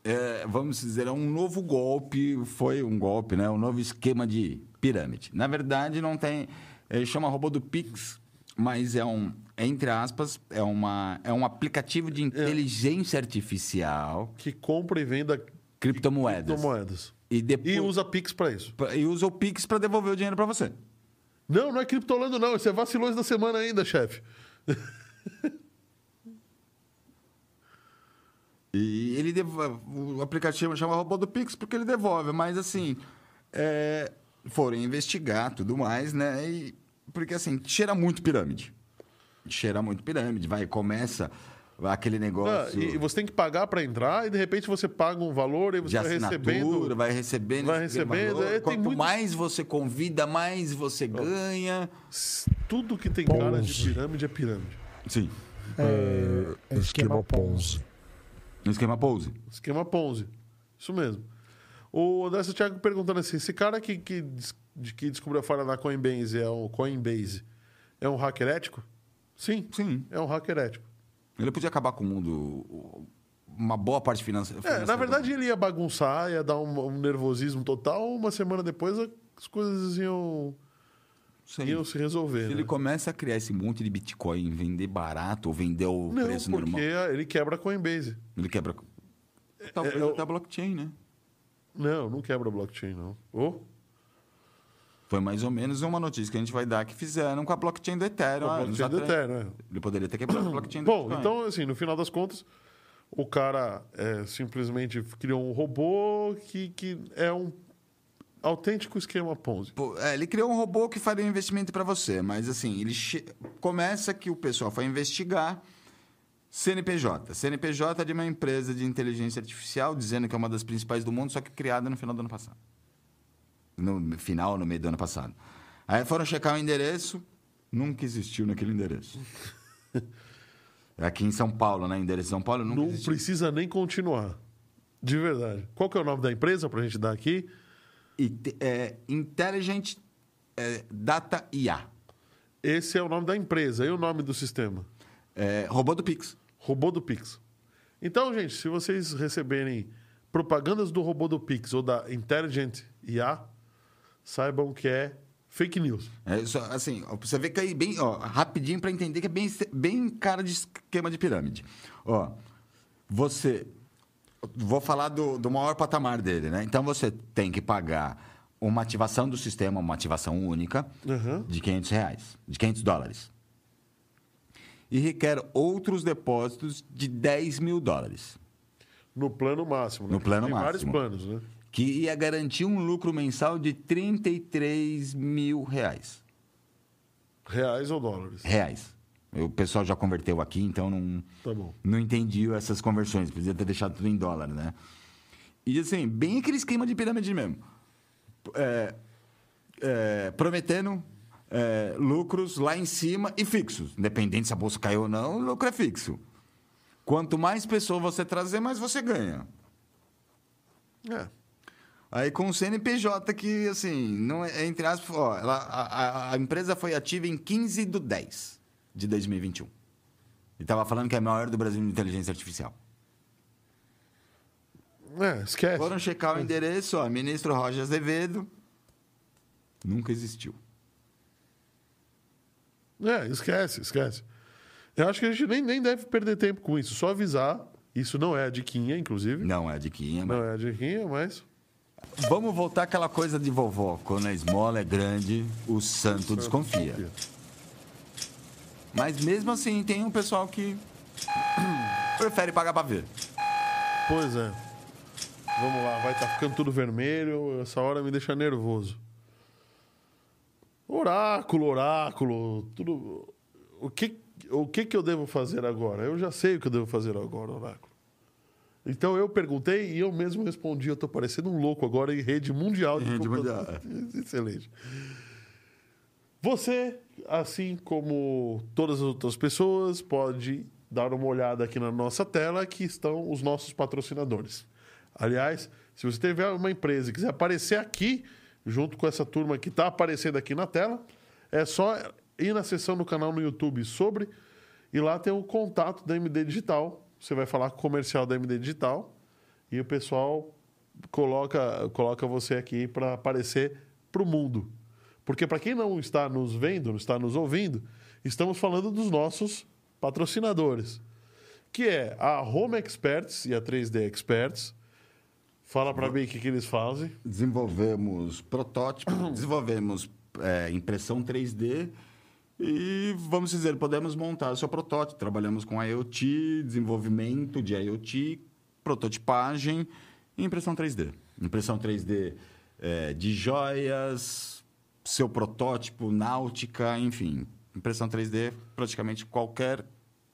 É, vamos dizer, é um novo golpe, foi um golpe, né? Um novo esquema de pirâmide. Na verdade, não tem. Ele chama robô do Pix, mas é um, entre aspas, é, uma, é um aplicativo de inteligência artificial, Que compra e venda criptomoedas. criptomoedas. E, depois, E usa Pix pra isso. e usa o Pix para devolver o dinheiro para você. Não, não é criptolando, não. Isso é vacilões da semana ainda, chefe. E ele devolve, o aplicativo chama robô do Pix porque ele devolve, mas assim, é, foram investigar tudo mais, né? E, porque assim, cheira muito pirâmide. Cheira muito pirâmide, vai, começa aquele Ah, negócio e você tem que pagar pra entrar e de repente você paga um valor e você vai recebendo. vai recebendo, vai esse recebendo, valor. é, Quanto muito- mais você convida, mais você ganha. Tudo que tem cara de Ponzi. pirâmide é pirâmide. Sim, É, esquema Ponzi. Esquema Pose. Esquema Ponzi. Isso mesmo. O André Santiago perguntando assim: esse cara que, que, de- que descobriu a falha na Coinbase é um Coinbase é um hacker ético? Sim, Sim. é um hacker ético. Ele podia acabar com o mundo, uma boa parte financeira. É, na verdade, ele ia bagunçar, ia dar um, um nervosismo total. Uma semana depois, as coisas iam, Sim. iam se resolver. Se né? ele começa a criar esse monte de Bitcoin, vender barato ou vender o Não, preço porque normal, ele quebra a Coinbase. ele quebra. Talvez é, eu- até a blockchain, né? Não, não quebra a blockchain, não. Ô, Foi mais ou menos uma notícia que a gente vai dar que fizeram com a blockchain do Ethereum. a anos blockchain do atrás. Ethereum, é. Ele poderia ter quebrado a blockchain do Bom, Bitcoin. então, assim, no final das contas, o cara é, simplesmente criou um robô que, que é um autêntico esquema Ponzi. Pô, é, ele criou um robô que faria um investimento para você, mas assim, ele che- começa que o pessoal foi investigar CNPJ. CNPJ é de uma empresa de inteligência artificial, dizendo que é uma das principais do mundo, só que criada no final do ano passado. No final, no meio do ano passado. Aí foram checar o endereço, nunca existiu naquele endereço. Aqui em São Paulo, né? Endereço de São Paulo nunca Não existiu. precisa nem continuar. De verdade. Qual que é o nome da empresa pra gente dar aqui? É, Intelligent é, Data IA. Esse é o nome da empresa e o nome do sistema. É, robô do Pix. Robô do Pix. Então, gente, se vocês receberem propagandas do robô do Pix ou da Intelligent IA, saibam que é fake news. É, só, assim, ó, você vê que aí bem, ó, rapidinho para entender que é bem, bem cara de esquema de pirâmide. Ó, você, vou falar do, do maior patamar dele, né? Então você tem que pagar uma ativação do sistema, uma ativação única Aham. de 500 reais, de 500 dólares. E requer outros depósitos de 10 mil dólares. No plano máximo. né? No plano Tem vários máximo. planos, né? que ia garantir um lucro mensal de 33 mil reais. Reais ou dólares. reais. O pessoal já converteu aqui, então não, Tá bom. não entendi essas conversões. Podia ter deixado tudo em dólar, né? E assim, bem aquele esquema de pirâmide mesmo. É, é, prometendo é, lucros lá em cima e fixos. Independente se a bolsa caiu ou não, o lucro é fixo. Quanto mais pessoas você trazer, mais você ganha. É. Aí com o CNPJ que, assim, não é, entre aspas, ó, ela- a, a- a empresa foi ativa em 15 de 10 de 2021. E estava falando que é a maior do Brasil de inteligência artificial. É, esquece. Foram checar o endereço, ó, ministro Roger Azevedo. Nunca existiu. É, esquece, esquece. Eu acho que a gente nem, nem deve perder tempo com isso. Só avisar. Isso não é a diquinha, inclusive. Não é de quinha, mas... Não é a diquinha, mas... Vamos voltar àquela coisa de vovó. Quando a esmola é grande, o santo desconfia. Mas mesmo assim, tem um pessoal que prefere pagar pra ver. Pois é. Vamos lá, vai estar ficando tudo vermelho. Essa hora me deixa nervoso. Oráculo, oráculo, tudo. O que, o que que eu devo fazer agora? Eu já sei o que eu devo fazer agora, oráculo. Então eu perguntei e eu mesmo respondi. Eu tô parecendo um louco agora em rede mundial de Rede computador. Excelente. Você, assim como todas as outras pessoas, pode dar uma olhada aqui na nossa tela que estão os nossos patrocinadores. Aliás, se você tiver uma empresa e quiser aparecer aqui, junto com essa turma que está aparecendo aqui na tela, é só ir na seção do canal no YouTube sobre e lá tem o contato da MD Digital. Você vai falar com o comercial da MD Digital e o pessoal coloca, coloca você aqui para aparecer para o mundo. Porque para quem não está nos vendo, não está nos ouvindo, estamos falando dos nossos patrocinadores, que é a Home Experts e a 3D Experts. Fala para mim o que, que eles fazem. Desenvolvemos protótipo, desenvolvemos é, impressão 3D e, vamos dizer, podemos montar o seu protótipo. Trabalhamos com IoT, desenvolvimento de IoT, prototipagem e impressão 3D. Impressão 3D é, de joias, seu protótipo, náutica, enfim. Impressão 3D, praticamente qualquer,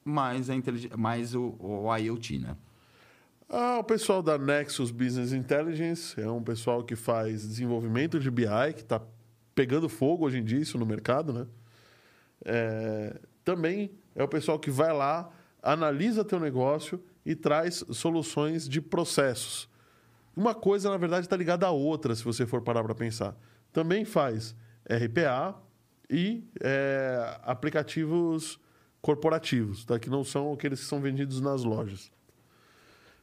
mais, a mais o, o IoT, né? Ah, o pessoal da Nexus Business Intelligence é um pessoal que faz desenvolvimento de BI, que está pegando fogo hoje em dia isso no mercado, né? É, também é o pessoal que vai lá, analisa teu negócio e traz soluções de processos. Uma coisa, na verdade, está ligada à outra, se você for parar para pensar. Também faz RPA e é, aplicativos corporativos, tá? que não são aqueles que são vendidos nas lojas.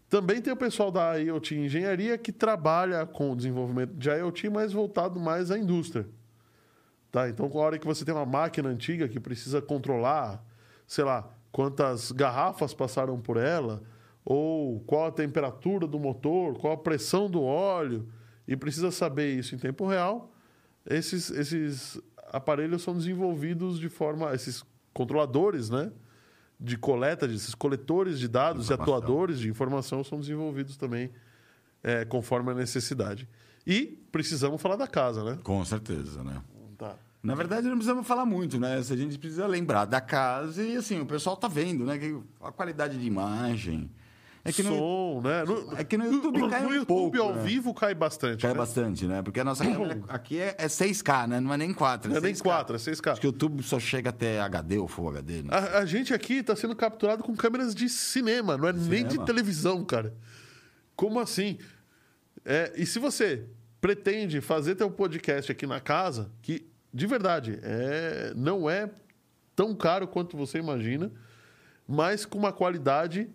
Também tem o pessoal da IoT Engenharia que trabalha com o desenvolvimento de IoT, mas voltado mais à indústria. Tá? Então, com a hora que você tem uma máquina antiga que precisa controlar, sei lá, quantas garrafas passaram por ela, ou qual a temperatura do motor, qual a pressão do óleo, e precisa saber isso em tempo real, esses, esses aparelhos são desenvolvidos de forma. Esses controladores, né? De coleta, esses coletores de dados e atuadores de informação são desenvolvidos também é, conforme a necessidade. E precisamos falar da casa, né? Com certeza, né? Tá. Na verdade, não precisamos falar muito, né? A gente precisa lembrar da casa e, assim, o pessoal tá vendo, né? A qualidade de imagem. É que no, Som, né? No, é que no YouTube cai no um YouTube pouco, ao né? vivo cai bastante. cai né? bastante, né? Porque a nossa câmera aqui é, é 6K, né? Não é nem 4. Não é nem 6K. 4, é 6K. Acho que o YouTube só chega até HD ou Full HD, né? A, a gente aqui está sendo capturado com câmeras de cinema, não é nem de Cinema. televisão, cara. Como assim? É, e se você pretende fazer teu podcast aqui na casa, que de verdade é, não é tão caro quanto você imagina, mas com uma qualidade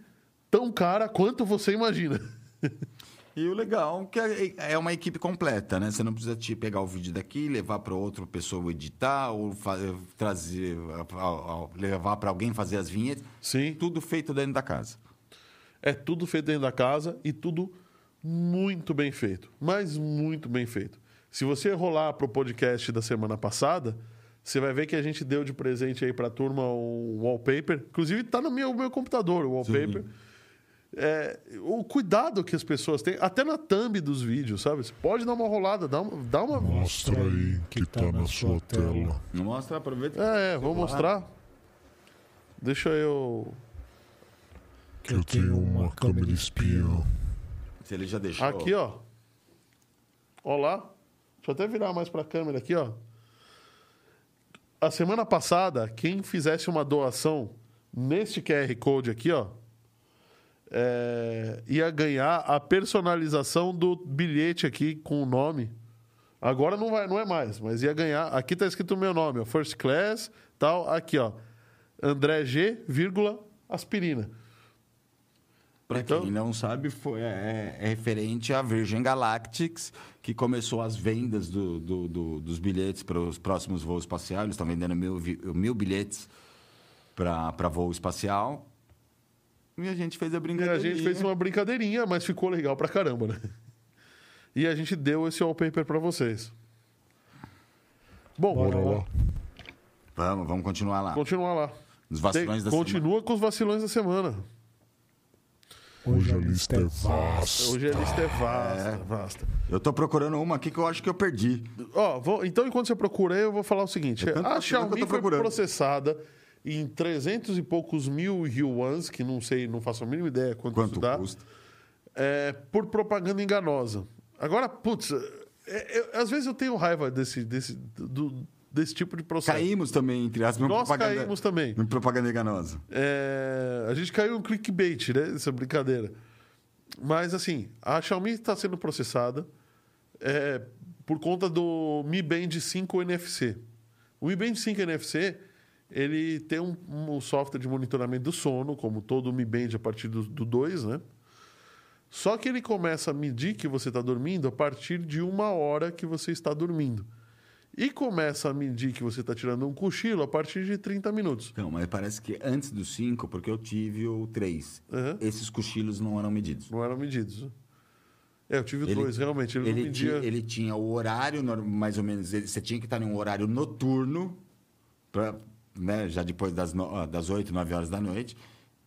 tão cara quanto você imagina. E o legal é que é- é uma equipe completa, né? Você não precisa te pegar o vídeo daqui, levar para outra pessoa editar ou fa- trazer, a- a- a- levar para alguém fazer as vinhetas. Sim. Tudo feito dentro da casa. É tudo feito dentro da casa e tudo muito bem feito. Mas muito bem feito. Se você rolar pro podcast da semana passada, você vai ver que a gente deu de presente aí pra turma um wallpaper. Inclusive, tá no meu, meu computador o wallpaper. É, o cuidado que as pessoas têm, até na thumb dos vídeos, sabe? Você pode dar uma rolada, dá uma. Dá uma... Mostra aí que tá na sua tela. Não mostra, aproveita. É, é, vou mostrar. Deixa eu. Que eu tenho uma câmera espiã. Se ele já deixou. Aqui, ó. Ó lá. Deixa eu até virar mais pra câmera aqui, ó. A semana passada, quem fizesse uma doação neste QR Code aqui, ó, é, ia ganhar a personalização do bilhete aqui com o nome. Agora não, vai, não é mais, mas ia ganhar. Aqui tá escrito o meu nome, ó, First Class, tal. Aqui, ó. André G, vírgula, aspirina. Pra Então- quem não sabe, foi, é, é referente à Virgin Galactics, que começou as vendas do- do- do- dos bilhetes para os próximos voos espaciais. Eles estão vendendo mil, mil bilhetes para voo espacial. E a gente fez a E brincadeira. a gente fez uma brincadeirinha, mas ficou legal pra caramba, né? E a gente deu esse wallpaper pra vocês. Bom, Bora lá. Vamos, vamos continuar lá. continuar lá. Os vacilões Tem- da continua com os vacilões da semana. Hoje a lista é vasta. Hoje a lista é vasta, vasta. Eu tô procurando uma aqui que eu acho que eu perdi. Ó, vou- então enquanto você procura aí, eu vou falar o seguinte. Eu a Xiaomi foi procurando. processada em 300 e poucos mil yuans, que não sei, não faço a mínima ideia quanto, Quanto isso dá, custa? é, por propaganda enganosa. Agora, putz, é, eu- às vezes eu tenho raiva desse, desse, do- desse tipo de processo. Caímos também, entre as em Nós propaganda- caímos também. Em propaganda enganosa. É, a gente caiu no clickbait, né? Essa brincadeira. Mas, assim, a Xiaomi está sendo processada é, por conta do Mi Band 5 NFC. O Mi Band 5 NFC, ele tem um, um software de monitoramento do sono, como todo o Mi Band a partir do, do 2, né? Só que ele começa a medir que você está dormindo a partir de uma hora que você está dormindo. E começa a medir que você está tirando um cochilo a partir de 30 minutos. Então, mas parece que antes do 5, porque eu tive o 3, Aham. esses cochilos não eram medidos. Não eram medidos. É, eu tive o Ele- dois, realmente. Ele, não Ele, media. tinha, ele tinha o horário, mais ou menos, ele- você tinha que estar em um horário noturno, pra, né, já depois das, no, ah, das 8, 9 horas da noite,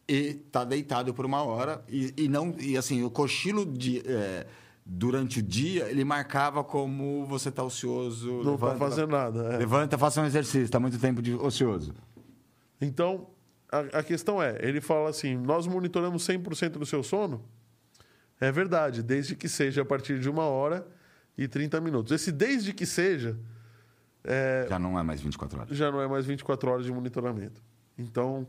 e tá deitado por uma hora. E, e não e assim, o cochilo de, é, durante o dia, ele marcava como você tá ocioso. Não tá fazendo nada. é. Levanta, faça um exercício, está muito tempo de ocioso. Então, a, a questão é: ele fala assim, nós monitoramos 100% do seu sono? É verdade, desde que seja a partir de uma hora e 30 minutos. Esse desde que seja é, Já não é mais 24 horas. já não é mais 24 horas de monitoramento. Então,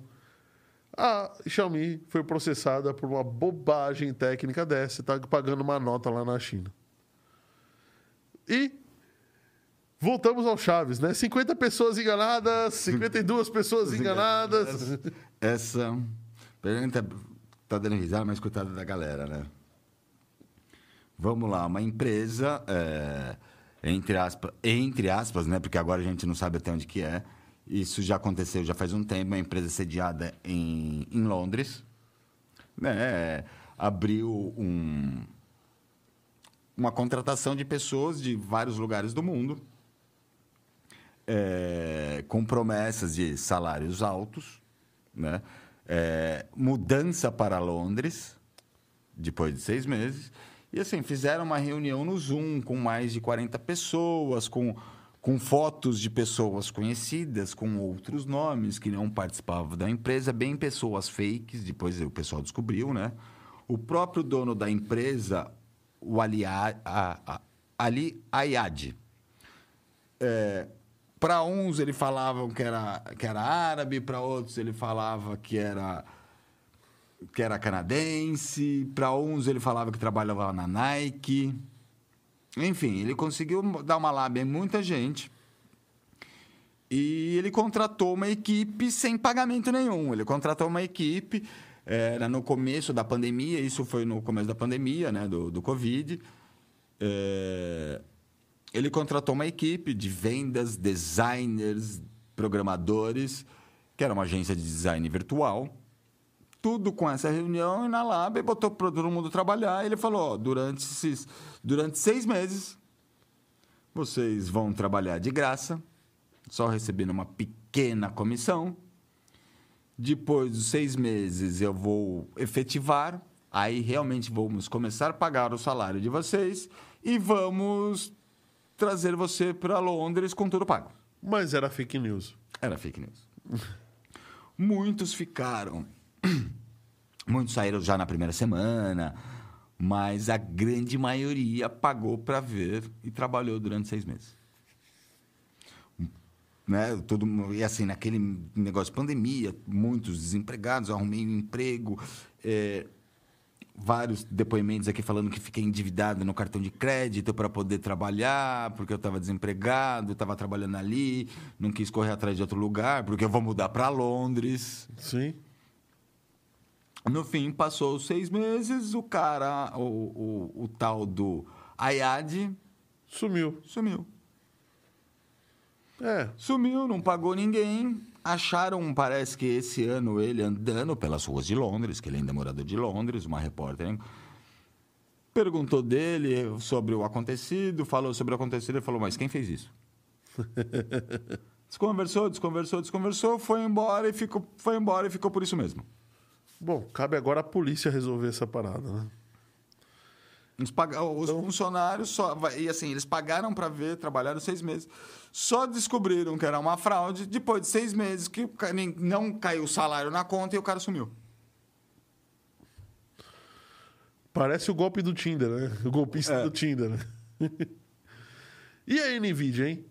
a Xiaomi foi processada por uma bobagem técnica dessa, está pagando uma nota lá na China. E voltamos ao Chaves, né? 50 pessoas enganadas, 52 pessoas enganadas. Essa pergunta tá dando risada, mas coitada da galera, né? Vamos lá, uma empresa, é, entre, aspas, entre aspas, né? Porque agora a gente não sabe até onde que é. Isso já aconteceu já faz um tempo, uma empresa sediada em, em Londres, né? Abriu um, uma contratação de pessoas de vários lugares do mundo é, com promessas de salários altos, né? É, mudança para Londres, depois de seis meses. E assim, fizeram uma reunião no Zoom com mais de 40 pessoas, com, com fotos de pessoas conhecidas, com outros nomes que não participavam da empresa, bem pessoas fakes, depois o pessoal descobriu, né? O próprio dono da empresa, o Ali, A- A- Ali Ayad, para uns ele falavam que era, que era árabe, para outros ele falava que era que era canadense, para uns ele falava que trabalhava na Nike. Enfim, ele conseguiu dar uma lábia em muita gente. E ele contratou uma equipe sem pagamento nenhum. Ele contratou uma equipe, era no começo da pandemia, isso foi no começo da pandemia, né, do, do Covid. É, ele contratou uma equipe de vendas, designers, programadores, que era uma agência de design virtual. Tudo com essa reunião e na Lab, e botou para todo mundo trabalhar. Ele falou: ó, durante, esses, durante seis meses, vocês vão trabalhar de graça, só recebendo uma pequena comissão. Depois dos seis meses, eu vou efetivar. Aí realmente vamos começar a pagar o salário de vocês e vamos trazer você para Londres com tudo pago. Mas era fake news. Era fake news. Muitos ficaram. Muitos saíram já na primeira semana, mas a grande maioria pagou para ver e trabalhou durante seis meses. Né? Todo, e assim, naquele negócio de pandemia, muitos desempregados, arrumei um emprego. é, vários depoimentos aqui falando que fiquei endividado no cartão de crédito para poder trabalhar, porque eu estava desempregado, estava trabalhando ali, não quis correr atrás de outro lugar, porque eu vou mudar para Londres. Sim. No fim, passou os seis meses, o cara, o, o, o tal do Ayad, Sumiu. sumiu. É. Sumiu, não pagou ninguém. Acharam, parece que esse ano, ele andando pelas ruas de Londres, que ele ainda é morador de Londres, uma repórter perguntou dele sobre o acontecido, falou sobre o acontecido e falou, mas quem fez isso? desconversou, desconversou, desconversou, foi embora e ficou, foi embora e ficou por isso mesmo. Bom, cabe agora a polícia resolver essa parada, né? Os, Então- funcionários só. E assim, eles pagaram para ver, trabalharam seis meses. Só descobriram que era uma fraude depois de seis meses que não caiu o salário na conta e o cara sumiu. Parece o golpe do Tinder, né? O golpista É. do Tinder, né? e a NVIDIA, hein?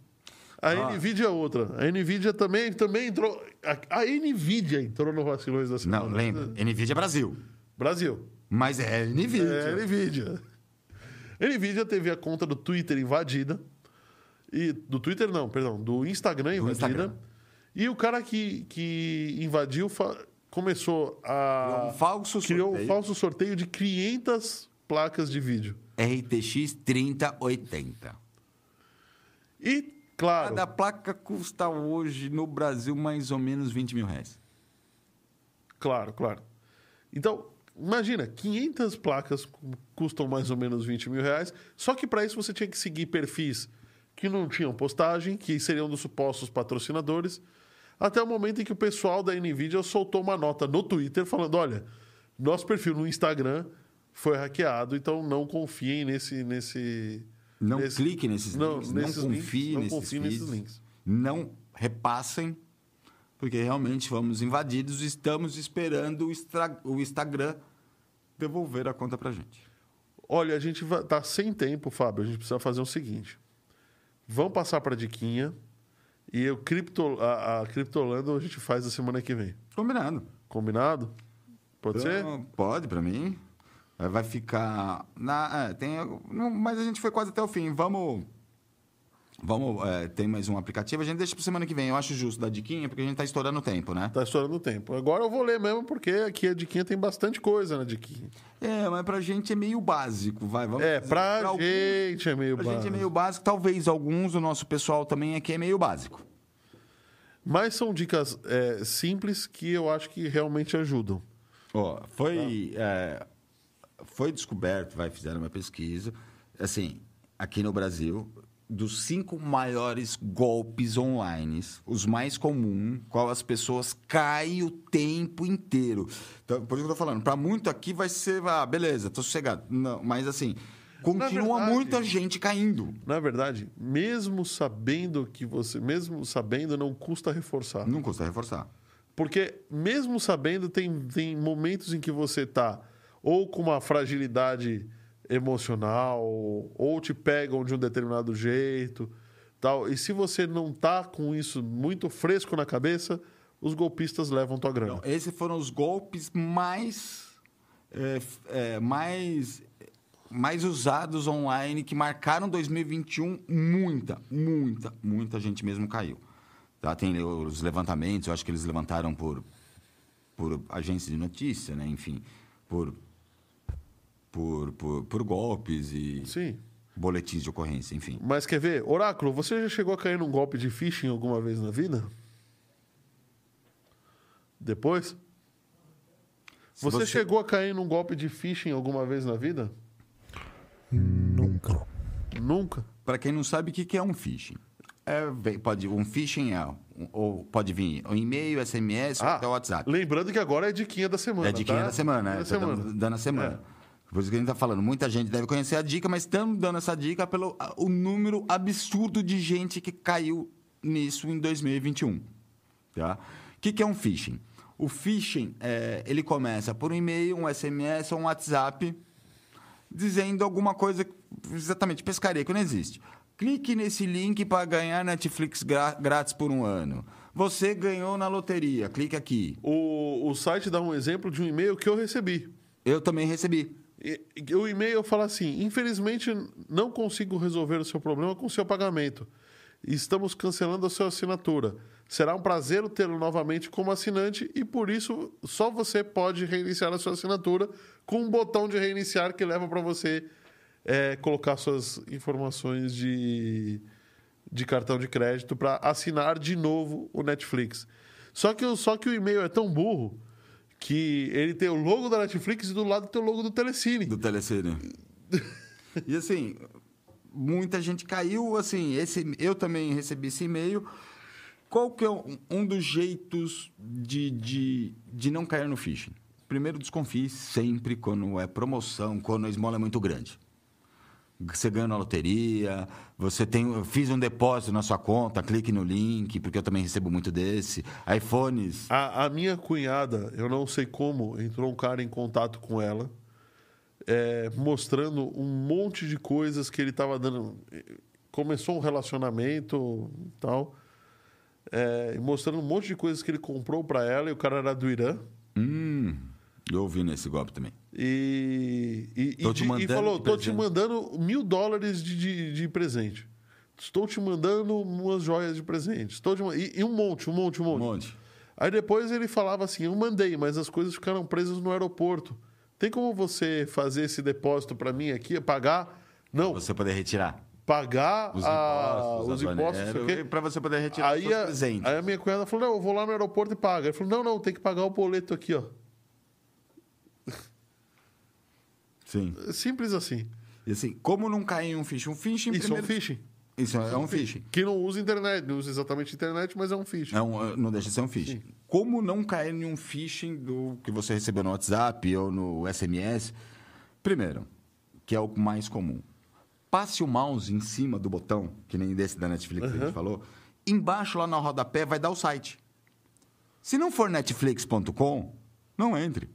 A Ah. NVIDIA é outra. A NVIDIA também, também entrou... A, a NVIDIA entrou no Vacilões da Semana. Não, lembra? NVIDIA Brasil. Brasil. Mas é NVIDIA. É, NVIDIA. NVIDIA teve a conta do Twitter invadida. E, do Twitter não, perdão, do Instagram invadida. Instagram. E o cara que, que invadiu fa- começou a... Criou um falso criou um sorteio. falso sorteio de 500 placas de vídeo. RTX 3080. E, claro, Cada placa custa hoje no Brasil mais ou menos 20 mil reais. claro, claro. Então, imagina, 500 placas cu- custam mais ou menos 20 mil reais, só que para isso você tinha que seguir perfis que não tinham postagem, que seriam dos supostos patrocinadores, até o momento em que o pessoal da NVIDIA soltou uma nota no Twitter falando, olha, nosso perfil no Instagram foi hackeado, então não confiem nesse... nesse Não nesse- clique nesses não, links, nesses não links, confie não nesses, confie feeds, nesses links. Não repassem, porque realmente fomos invadidos e estamos esperando o, Instra- o Instagram devolver a conta pra gente. Olha, a gente tá sem tempo, Fábio. A gente precisa fazer o seguinte. Vamos passar para diquinha e o cripto, a, a Criptolando a gente faz a semana que vem. Combinado. Combinado? Pode ser? Então, Pode, pra mim. Vai ficar. Na, é, tem, não, mas a gente foi quase até o fim. Vamos. Vamos. é, tem mais um aplicativo. A gente deixa pra semana que vem. Eu acho justo dar diquinha, porque a gente tá estourando o tempo, né? Tá estourando o tempo. Agora eu vou ler mesmo, porque aqui a diquinha tem bastante coisa na diquinha. É, mas pra gente é meio básico. Vai, vamos É, pra alguns- gente é meio Pra gente é básico. meio básico. Talvez alguns do nosso pessoal também aqui é meio básico. Mas são dicas é, simples que eu acho que realmente ajudam. Ó, foi, é, foi descoberto, vai, fizeram uma pesquisa, assim, aqui no Brasil, dos cinco maiores golpes online, os mais comuns, qual as pessoas caem o tempo inteiro. Então, por isso que eu tô falando, para muito aqui vai ser, ah, beleza, tô sossegado. Não, mas assim, continua verdade- muita gente caindo. Na verdade, mesmo sabendo que você, mesmo sabendo, não custa reforçar. Não custa reforçar. Porque, mesmo sabendo, tem, tem momentos em que você tá ou com uma fragilidade emocional, ou te pegam de um determinado jeito, tal. E se você não tá com isso muito fresco na cabeça, os golpistas levam tua grana. Esses foram os golpes mais, é, é, mais, mais usados online que marcaram 2021. Muita, muita, muita gente mesmo caiu. Tá? Tem os levantamentos, eu acho que eles levantaram por, por agência de notícia, né? enfim, por, por, por, por golpes e Sim. boletins de ocorrência, enfim. Mas quer ver? Oráculo, você já chegou a cair num golpe de phishing alguma vez na vida? Depois? Se Você, chegou a cair num golpe de phishing alguma vez na vida? Nunca. Nunca. Para quem não sabe, o que é um phishing? É, pode, um phishing é, ou pode vir um e-mail, SMS ou até o WhatsApp. Lembrando que agora é diquinha da semana. É a diquinha tá? da semana, é. Da dando, semana. dando a semana. Por isso que a gente está falando. Muita gente deve conhecer a dica, mas estamos dando essa dica pelo o número absurdo de gente que caiu nisso em 2021. Tá? O que, que é um phishing? O phishing, é, ele começa por um e-mail, um SMS ou um WhatsApp dizendo alguma coisa, exatamente, pescaria, que não existe. Clique nesse link para ganhar Netflix grátis por um ano. Você ganhou na loteria, clique aqui. O, o site dá um exemplo de um e-mail que eu recebi. Eu também recebi. O e-mail fala assim: infelizmente não consigo resolver o seu problema com o seu pagamento. Estamos cancelando a sua assinatura. Será um prazer tê-lo novamente como assinante e por isso só você pode reiniciar a sua assinatura com um botão de reiniciar que leva para você é, colocar suas informações de, de cartão de crédito para assinar de novo o Netflix. Só que, só que o e-mail é tão burro que ele tem o logo da Netflix e do lado tem o logo do Telecine. do Telecine. e assim, muita gente caiu, assim, esse, eu também recebi esse e-mail. Qual que é um, um dos jeitos de, de, de não cair no phishing? primeiro desconfie sempre quando é promoção, quando a esmola é muito grande. Você ganha na loteria, você tem. eu Fiz um depósito na sua conta, clique no link, porque eu também recebo muito desse. iPhones. A, a minha cunhada, eu não sei como, entrou um cara em contato com ela, é, mostrando um monte de coisas que ele estava dando. Começou um relacionamento e tal, é, mostrando um monte de coisas que ele comprou para ela, e o cara era do Irã. Hum, eu ouvi nesse golpe também. E, e, e de- e falou: tô te presente." mandando mil dólares de, de, de presente. Estou te mandando umas joias de presente. Estou te e, e um monte, um monte, um Um monte. monte. Aí depois ele falava assim: eu mandei, mas as coisas ficaram presas no aeroporto. Tem como você fazer esse depósito para mim aqui, pagar? Não, Você poder retirar pagar os a- impostos, os impostos, não sei o quê. para você poder retirar Aí os seus a, presentes. aí a minha cunhada falou: não, eu vou lá no aeroporto e pago. Ele falou: não, não, tem que pagar o boleto aqui, ó. Sim. Simples assim. E assim, como não cair em um phishing? Um phishing Isso é um primeiro- phishing. Isso é um phishing. Que não usa internet, não usa exatamente internet, mas é um phishing. É um, não deixa de ser um phishing. Como não cair em um phishing do que você recebeu no WhatsApp ou no SMS? Primeiro, que é o mais comum. Passe o mouse em cima do botão, que nem desse da Netflix que a gente falou. Embaixo, lá no rodapé, vai dar o site. Se não for netflix.com, não entre.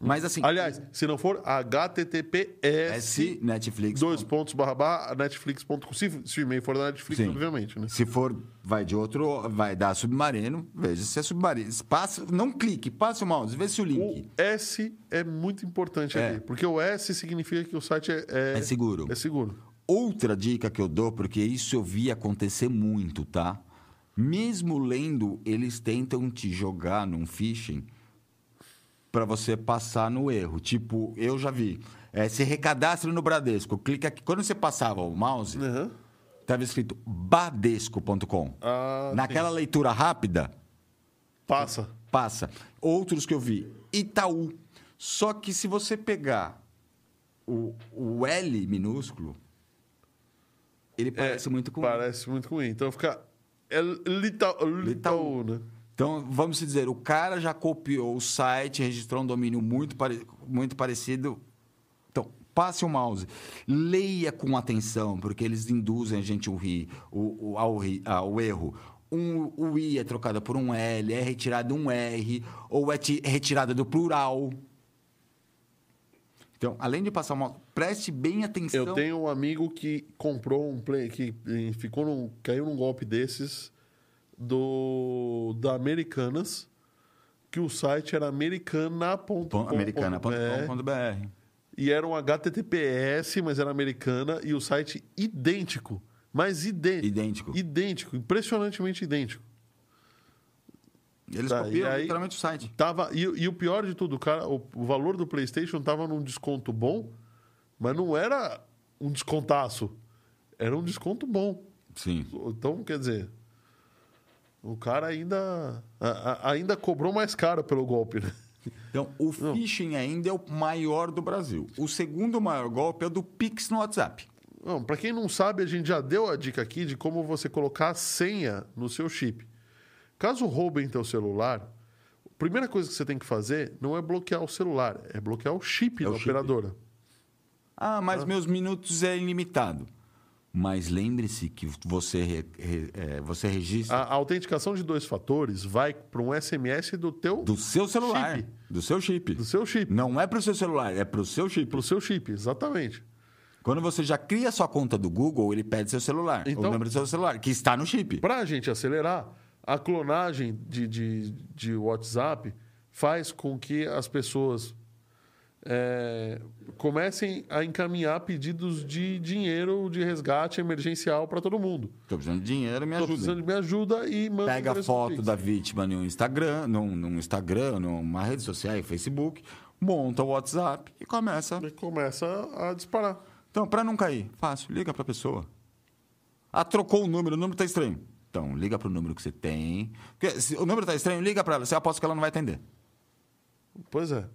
Mas assim, Aliás, se não for https S Netflix. dois pontos barra barra netflix.com. Se, se o e-mail for da Netflix, Sim. obviamente, né? Se for, vai de outro, vai dar submarino, veja se é submarino. Passa, não clique, passe o mouse, vê se o link. O S é muito importante É. aqui, porque o S significa que o site é, é, É seguro. É seguro. Outra dica que eu dou, porque isso eu vi acontecer muito, tá? Mesmo lendo, eles tentam te jogar num phishing para você passar no erro. Tipo, eu já vi. É, se recadastre no Bradesco. Clica aqui. Quando você passava o mouse, Uhum. estava escrito badesco.com. Ah, Naquela leitura rápida, Passa. passa. Outros que eu vi, Itaú. Só que se você pegar o, o L minúsculo, ele parece muito com Parece muito ruim. Então fica. É Litaú, Litaú, né? Então, vamos dizer, o cara já copiou o site, registrou um domínio muito, pare- muito parecido. Então, passe o mouse. Leia com atenção, porque eles induzem a gente ao, ri, ao, ao erro. Um, o I é trocado por um L, é retirado um R, ou é ti- retirada do plural. Então, além de passar mouse, preste bem atenção. Eu tenho um amigo que comprou um play, que ficou num, caiu num golpe desses do da Americanas, que o site era americana.com. Pon- americana.com.br. E era um HTTPS, mas era americana, e o site idêntico. Mas idêntico. Idêntico. Idêntico, impressionantemente idêntico. Eles Tá, copiam aí- literalmente o site. Tava, e, e o pior de tudo, cara, o, o valor do PlayStation tava num desconto bom, mas não era um descontaço. Era um desconto bom. Sim. Então, quer dizer, o cara ainda, a- a- ainda cobrou mais caro pelo golpe, né? Então, o phishing ainda é o maior do Brasil. O segundo maior golpe é o do Pix no WhatsApp. Não, para quem não sabe, a gente já deu a dica aqui de como você colocar a senha no seu chip. Caso roubem teu celular, a primeira coisa que você tem que fazer não é bloquear o celular, é bloquear o chip É da o chip. operadora. Ah, mas meus minutos é ilimitado. Mas lembre-se que você, re- re- é, você registra A, a autenticação de dois fatores vai para um SMS do teu do seu celular, Chip. do seu chip. do seu chip, Não é para o seu celular, é para o seu chip. pro seu chip, exatamente. Quando você já cria sua conta do Google, ele pede seu celular, Então- o número do seu celular, que está no chip. Para a gente acelerar, a clonagem de, de, de WhatsApp faz com que as pessoas é, comecem a encaminhar pedidos de dinheiro de resgate emergencial para todo mundo. Estou precisando de dinheiro, me Estou ajuda. precisando de me ajuda e manda Pega a foto da vítima no Instagram, num, num Instagram, numa rede social, Facebook, monta o WhatsApp e começa. E começa a disparar. Então, para não cair, fácil, liga para a pessoa. Ah, trocou o número, o número está estranho. Então, liga para o número que você tem. Porque se o número está estranho, liga para ela. Você aposta que ela não vai atender. Pois é.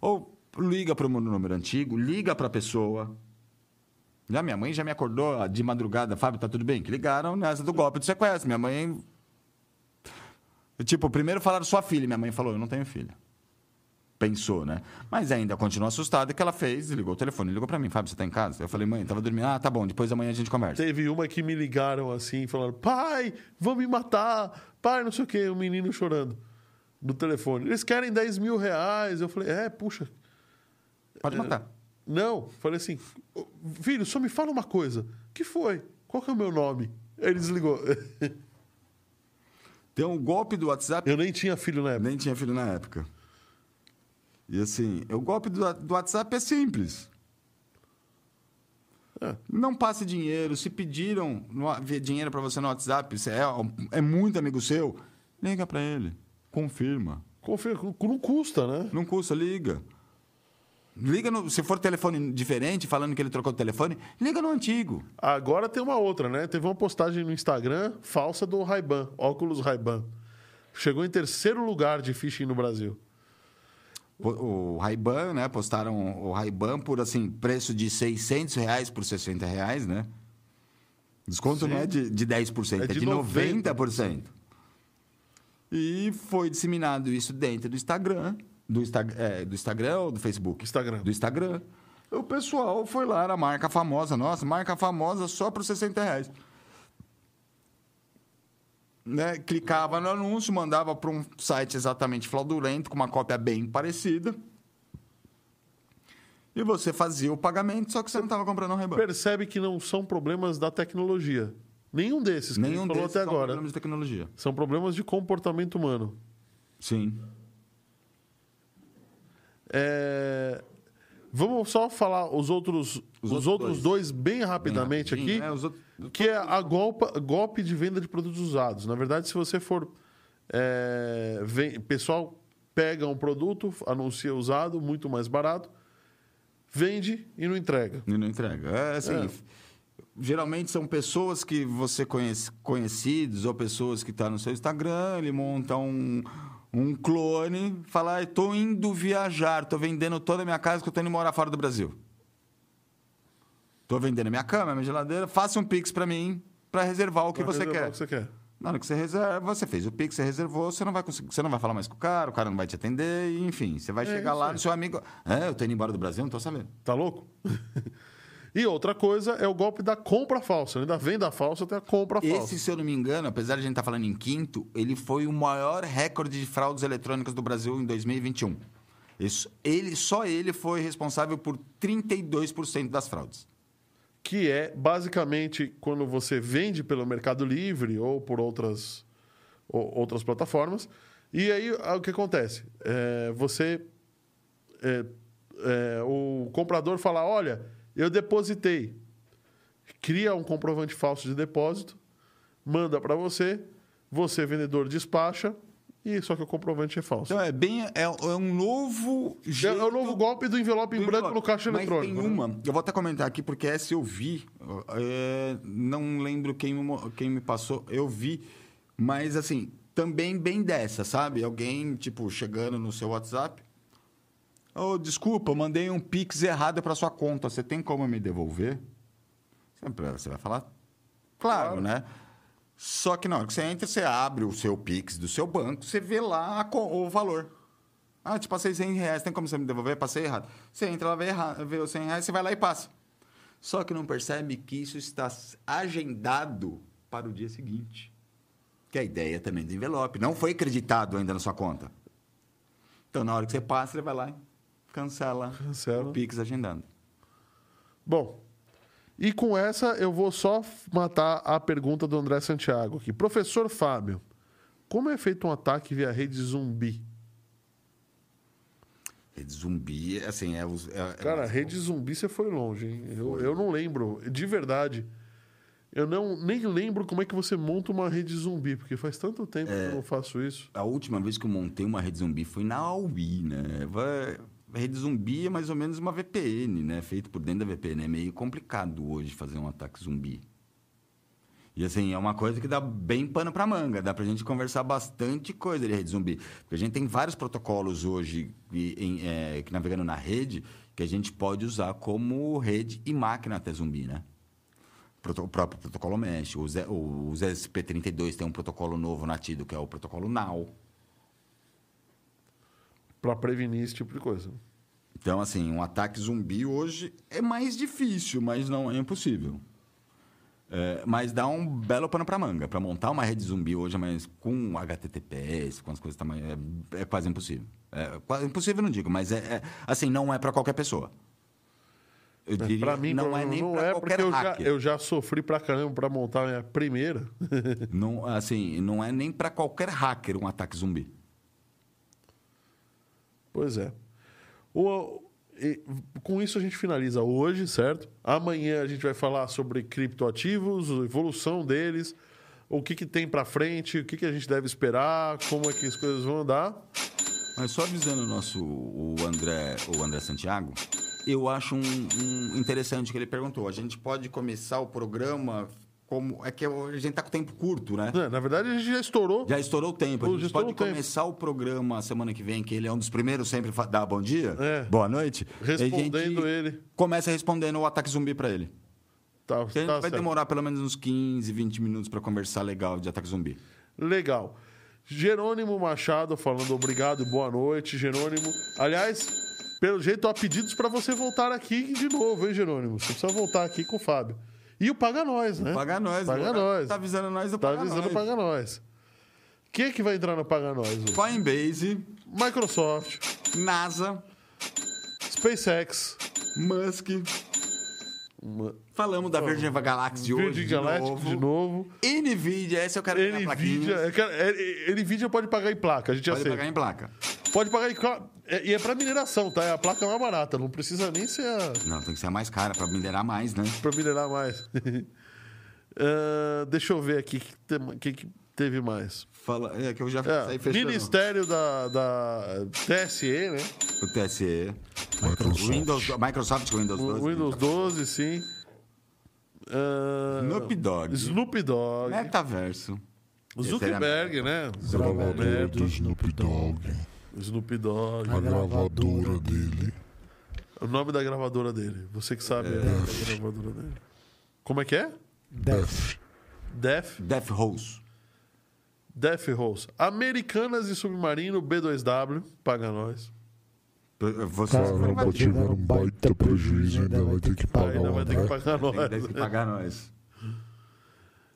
Ou liga para o número antigo, liga para a pessoa. Já minha mãe já me acordou de madrugada, Fábio, tá tudo bem? Que ligaram nessa do golpe do sequestro. Minha mãe. Tipo, primeiro falaram sua filha, minha mãe falou, eu não tenho filha. pensou, né? Mas ainda continua assustada que ela fez, ligou o telefone, ligou para mim, Fábio, você tá em casa? Eu falei, mãe, tava dormindo. Ah, tá bom, depois amanhã a gente conversa. Teve uma que me ligaram assim, falando: pai, vão me matar, pai, não sei o quê, o menino chorando no telefone. Eles querem 10 mil reais. Eu falei: é, puxa. Pode matar. Não, falei assim: "Ô, filho, só me fala uma coisa. que foi? Qual que é o meu nome? Ele desligou. Tem um golpe do WhatsApp Eu nem tinha filho na época. Nem tinha filho na época. E assim, o golpe do, do WhatsApp é simples. É. Não passe dinheiro. Se pediram no- dinheiro para você no WhatsApp, se é, é muito amigo seu, liga para ele. Confirma. Confia, não custa, né? Não custa, liga. Liga no, se for telefone diferente, falando que ele trocou de telefone, liga no antigo. Agora tem uma outra, né? Teve uma postagem no Instagram falsa do Ray-Ban, óculos Ray-Ban. Chegou em terceiro lugar de phishing no Brasil. O, o Ray-Ban, né? Postaram o Ray-Ban por, assim, preço de 600 reais por 60 reais, né? Desconto não é de, de 10%, É é de de, 90%. E foi disseminado isso dentro do Instagram. Do, Insta, é, do Instagram ou do Facebook? Instagram. Do Instagram. O pessoal foi lá na marca famosa. Nossa, marca famosa só por 60 reais. Né? Clicava no anúncio, mandava para um site exatamente fraudulento, com uma cópia bem parecida. E você fazia o pagamento, só que você não estava comprando um Ray-Ban. Percebe que não são problemas da tecnologia. Nenhum desses que a Nenhum gente falou até são agora. problemas de tecnologia. São problemas de comportamento humano. Sim. É, Vamos só falar os outros, os, Os outros outros dois. bem rapidamente Bem rapidinho, aqui. Os outros- Que é a golpa- golpe de venda de produtos usados. Na verdade, se você for. É, vem, pessoal pega um produto, anuncia usado, muito mais barato, vende e não entrega. E não entrega. É assim. É. Geralmente são pessoas que você conhece, conhecidos ou pessoas que estão no seu Instagram, ele monta um, um clone, fala, "Ai, tô indo viajar, tô vendendo toda a minha casa que eu tô indo morar fora do Brasil. Tô vendendo minha cama, minha geladeira, faça um Pix para mim para reservar o que Pra você reservar quer. o que você quer. Na hora que você reserva, você fez o Pix, você reservou, você não vai conseguir, você não vai falar mais com o cara, o cara não vai te atender, enfim, você vai É chegar lá aí. no seu amigo. É, eu tô indo embora do Brasil, não tô sabendo. Tá louco? e outra coisa é o golpe da compra falsa. né? Da venda falsa até a compra falsa. Esse, se eu não me engano, apesar de a gente estar falando em quinto, ele foi o maior recorde de fraudes eletrônicas do Brasil em 2021. Isso, ele, só ele foi responsável por 32% das fraudes. que é basicamente quando você vende pelo Mercado Livre ou por outras, ou- outras plataformas. E aí o que acontece? É, você. é, é, o comprador fala: olha, eu depositei. Cria um comprovante falso de depósito, manda para você, você, vendedor, despacha, e só que o comprovante é falso. Então é bem. É, é um novo. É, jeito é o novo golpe do envelope em do branco envelope. no caixa Mas eletrônico. Tem né? uma, eu vou até comentar aqui, porque essa eu vi. é, não lembro quem quem me passou, eu vi. Mas assim, também bem dessa, sabe? Alguém, tipo, chegando no seu WhatsApp. Oh, desculpa, eu mandei um Pix errado para sua conta. Você tem como me devolver? Sempre Você vai falar, claro, Claro. né? Só que na hora que você entra, você abre o seu Pix do seu banco, você vê lá o valor. Ah, te passei 100 reais, tem como você me devolver? Passei errado. Você entra lá, vê, erra- vê os 100 reais, você vai lá e passa. Só que não percebe que isso está agendado para o dia seguinte. Que é a ideia também do envelope. Não foi acreditado ainda na sua conta. Então, na hora que você passa, você vai lá e cancela, Cancela. o Pix agendado. Bom, e com essa eu vou só matar a pergunta do André Santiago aqui. Professor Fábio, como é feito um ataque via rede zumbi? Rede zumbi, assim, é... é- é Cara, rede zumbi você foi longe, hein? Eu, eu não lembro, de verdade. Eu não, nem lembro como é que você monta uma rede zumbi, porque faz tanto tempo que eu não faço isso. A última vez que eu montei uma rede zumbi foi na Aui, né? Vai- rede zumbi é mais ou menos uma VPN, né? Feito por dentro da VPN. É meio complicado hoje fazer um ataque zumbi. E assim, é uma coisa que dá bem pano pra manga. Dá pra gente conversar bastante coisa de rede zumbi. Porque a gente tem vários protocolos hoje e- em, é, que navegando na rede que a gente pode usar como rede e máquina até zumbi, né? O próprio protocolo mesh. O, Z- o ZSP32 tem um protocolo novo nativo que é o protocolo NOW. Pra prevenir esse tipo de coisa. Então, assim, um ataque zumbi hoje é mais difícil, mas não é impossível. É, mas dá um belo pano para manga. Para montar uma rede zumbi hoje, mas com HTTPS, com as coisas tamanho, é, é quase impossível. É, quase impossível não digo, mas é, é- assim não é para qualquer pessoa. Eu diria, Pra mim, não é nem não para é qualquer porque eu já, hacker. eu já sofri pra caramba pra montar a minha primeira. Não, assim, não é nem para qualquer hacker um ataque zumbi. Pois é. O- e com isso a gente finaliza hoje, certo? Amanhã a gente vai falar sobre criptoativos, a evolução deles, o que, que tem pra frente, o que, que a gente deve esperar, como é que as coisas vão andar. Mas só avisando o nosso o André, o André Santiago, eu acho um, um interessante que ele perguntou. A gente pode começar o programa como é que a gente tá com tempo curto, né? É, Na verdade, a gente já estourou. Já estourou o tempo. A gente pode o tempo. começar o programa semana que vem, que ele é um dos primeiros sempre a dar bom dia, É. boa noite. a gente Respondendo ele. Começa respondendo o ataque zumbi para ele. Tá, tá vai certo. demorar pelo menos uns 15, 20 minutos para conversar legal de ataque zumbi. Legal. Jerônimo Machado falando obrigado boa noite, Jerônimo. Aliás, pelo jeito, há pedidos para você voltar aqui de novo, hein, Jerônimo? Você precisa voltar aqui com o Fábio. E o Paga Nós, né? Paga nós. Paga tá- Nós. Tá avisando nós do Tá Paga avisando Nós. Paga Nós. Quem que vai entrar no Paga Nós? hoje? Coinbase, Microsoft, NASA, SpaceX, Musk. uma- Falamos da Virgin Galaxy hoje Virgin de Galactic de novo. Nvidia, essa eu quero Nvidia, eu quero- é- Nvidia pode pagar em placa, a gente já Pode sei. pagar em placa. Pode pagar em cla- é- E é pra mineração, tá? É a placa mais barata, não precisa nem ser a... Não, tem que ser a mais cara para minerar mais, né? pra minerar mais. Ah, deixa eu ver aqui o que, tem- que que teve mais. Fala, é que eu já É, saí fechando. Ministério da, da TSE, né? O TSE. Microsoft. Windows, Microsoft com Windows O 12. Windows 12, sim. Ah, Snoop Dogg. Snoop Dogg. Metaverso. Zuckerberg, né? Gravadora do Snoop Dogg. Snoop Dogg. A gravadora dele. O nome da gravadora dele. Você que sabe a gravadora dele. Como é que é? Def. Def. Death Rose. Def Rose. Americanas e Submarino B2W. Paga nós. Você Caramba, tiveram um baita prejuízo, ainda vai ter que pagar Ainda vai ter que André. pagar nós. Tem que pagar nós.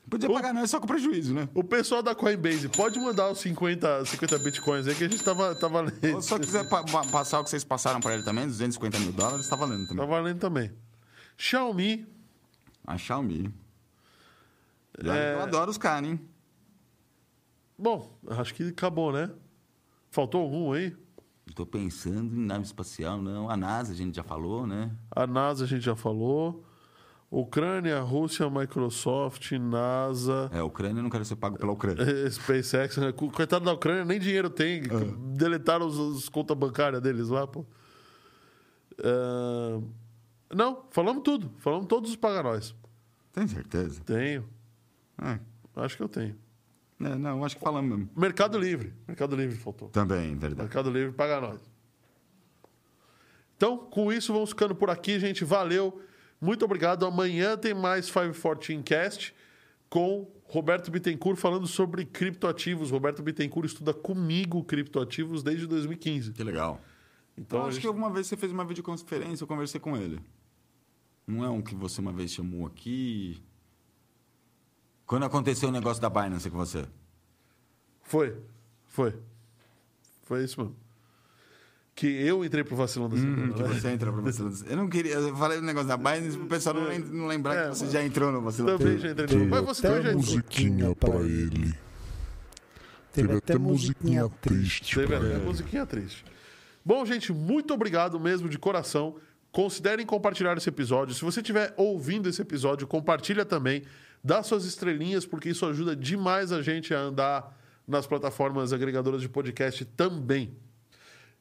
Podia pagar nós só com prejuízo, né? O pessoal da Coinbase, pode mandar os 50, 50 bitcoins aí que a gente tava, tá valendo. Ou se quiser pa- pa- passar o que vocês passaram para ele também, 250 mil dólares, tá valendo Tá também. valendo também. Xiaomi, A Xiaomi. É. Eu adoro os caras, hein? bom, acho que acabou, né? Faltou algum aí? Tô pensando em nave espacial, não. A NASA a gente já falou, né? A NASA a gente já falou. Ucrânia, Rússia, Microsoft, NASA, É, a Ucrânia não quero ser pago pela Ucrânia. eh, SpaceX. né? Co- Coitado da Ucrânia, nem dinheiro tem. Deletaram os, os contas bancárias deles lá, pô. Ah, não, falamos tudo. Falamos todos os paganóis. Tem certeza? Tenho. É. Acho que eu tenho. É, não, acho que falamos mesmo. Mercado Livre. Mercado Livre faltou. Também, verdade. Mercado Livre paga nós. Então, com isso, vamos ficando por aqui, gente. Valeu. Muito obrigado. Amanhã tem mais 514 Cast com Roberto Bittencourt falando sobre criptoativos. Roberto Bittencourt estuda comigo criptoativos desde 2015. Que legal. Então, eu a acho gente- que alguma vez você fez uma videoconferência, eu conversei com ele. Não é um que você uma vez chamou aqui. Quando aconteceu o negócio da Binance com você? foi. Foi. Foi isso mesmo. Que eu entrei pro vacilão da semana. Que né? você entra pra vacilão. Eu não queria. Eu falei do negócio da Binance pro pessoal não, não lembrar É, que você já entrou no vacilão. Também já entrei. Teve Mas você também já até entrou. musiquinha pra ele. Teve até musiquinha triste Teve pra até ele. musiquinha triste. Bom, gente, muito obrigado mesmo de coração. Considerem compartilhar esse episódio. Se você estiver ouvindo esse episódio, compartilha também. Dá suas estrelinhas, porque isso ajuda demais a gente a andar nas plataformas agregadoras de podcast também.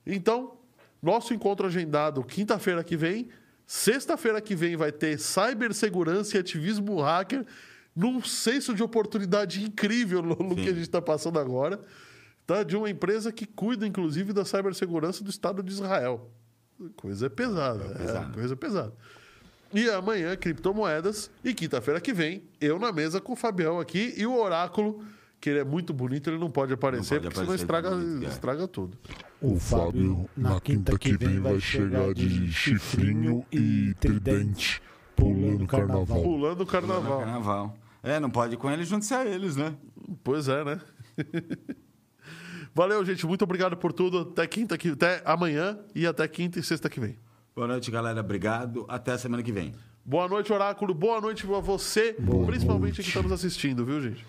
Então, nosso encontro agendado quinta-feira que vem. Sexta-feira que vem vai ter cibersegurança e ativismo hacker num senso de oportunidade incrível no, que a gente está passando agora. Tá? De uma empresa que cuida, inclusive, da cibersegurança do Estado de Israel. Coisa pesada. É, pesado. coisa pesada. E amanhã, criptomoedas. E quinta-feira que vem, eu na mesa com o Fabião aqui e o Oráculo, que ele é muito bonito, ele não pode aparecer, pode porque senão aparecer estraga, bonito, estraga tudo. O Fábio, na quinta que vem, vai chegar de chifrinho e tridente, pulando carnaval. Pulando o No carnaval. carnaval. É, não pode ir com eles junto-se a eles, né? Pois é, né? Valeu, gente. Muito obrigado por tudo. Até quinta que até amanhã e até quinta e sexta que vem. Boa noite, galera. Obrigado. Até a semana que vem. Boa noite, Oráculo. Boa noite a você, Boa principalmente noite. que está nos assistindo, viu, gente?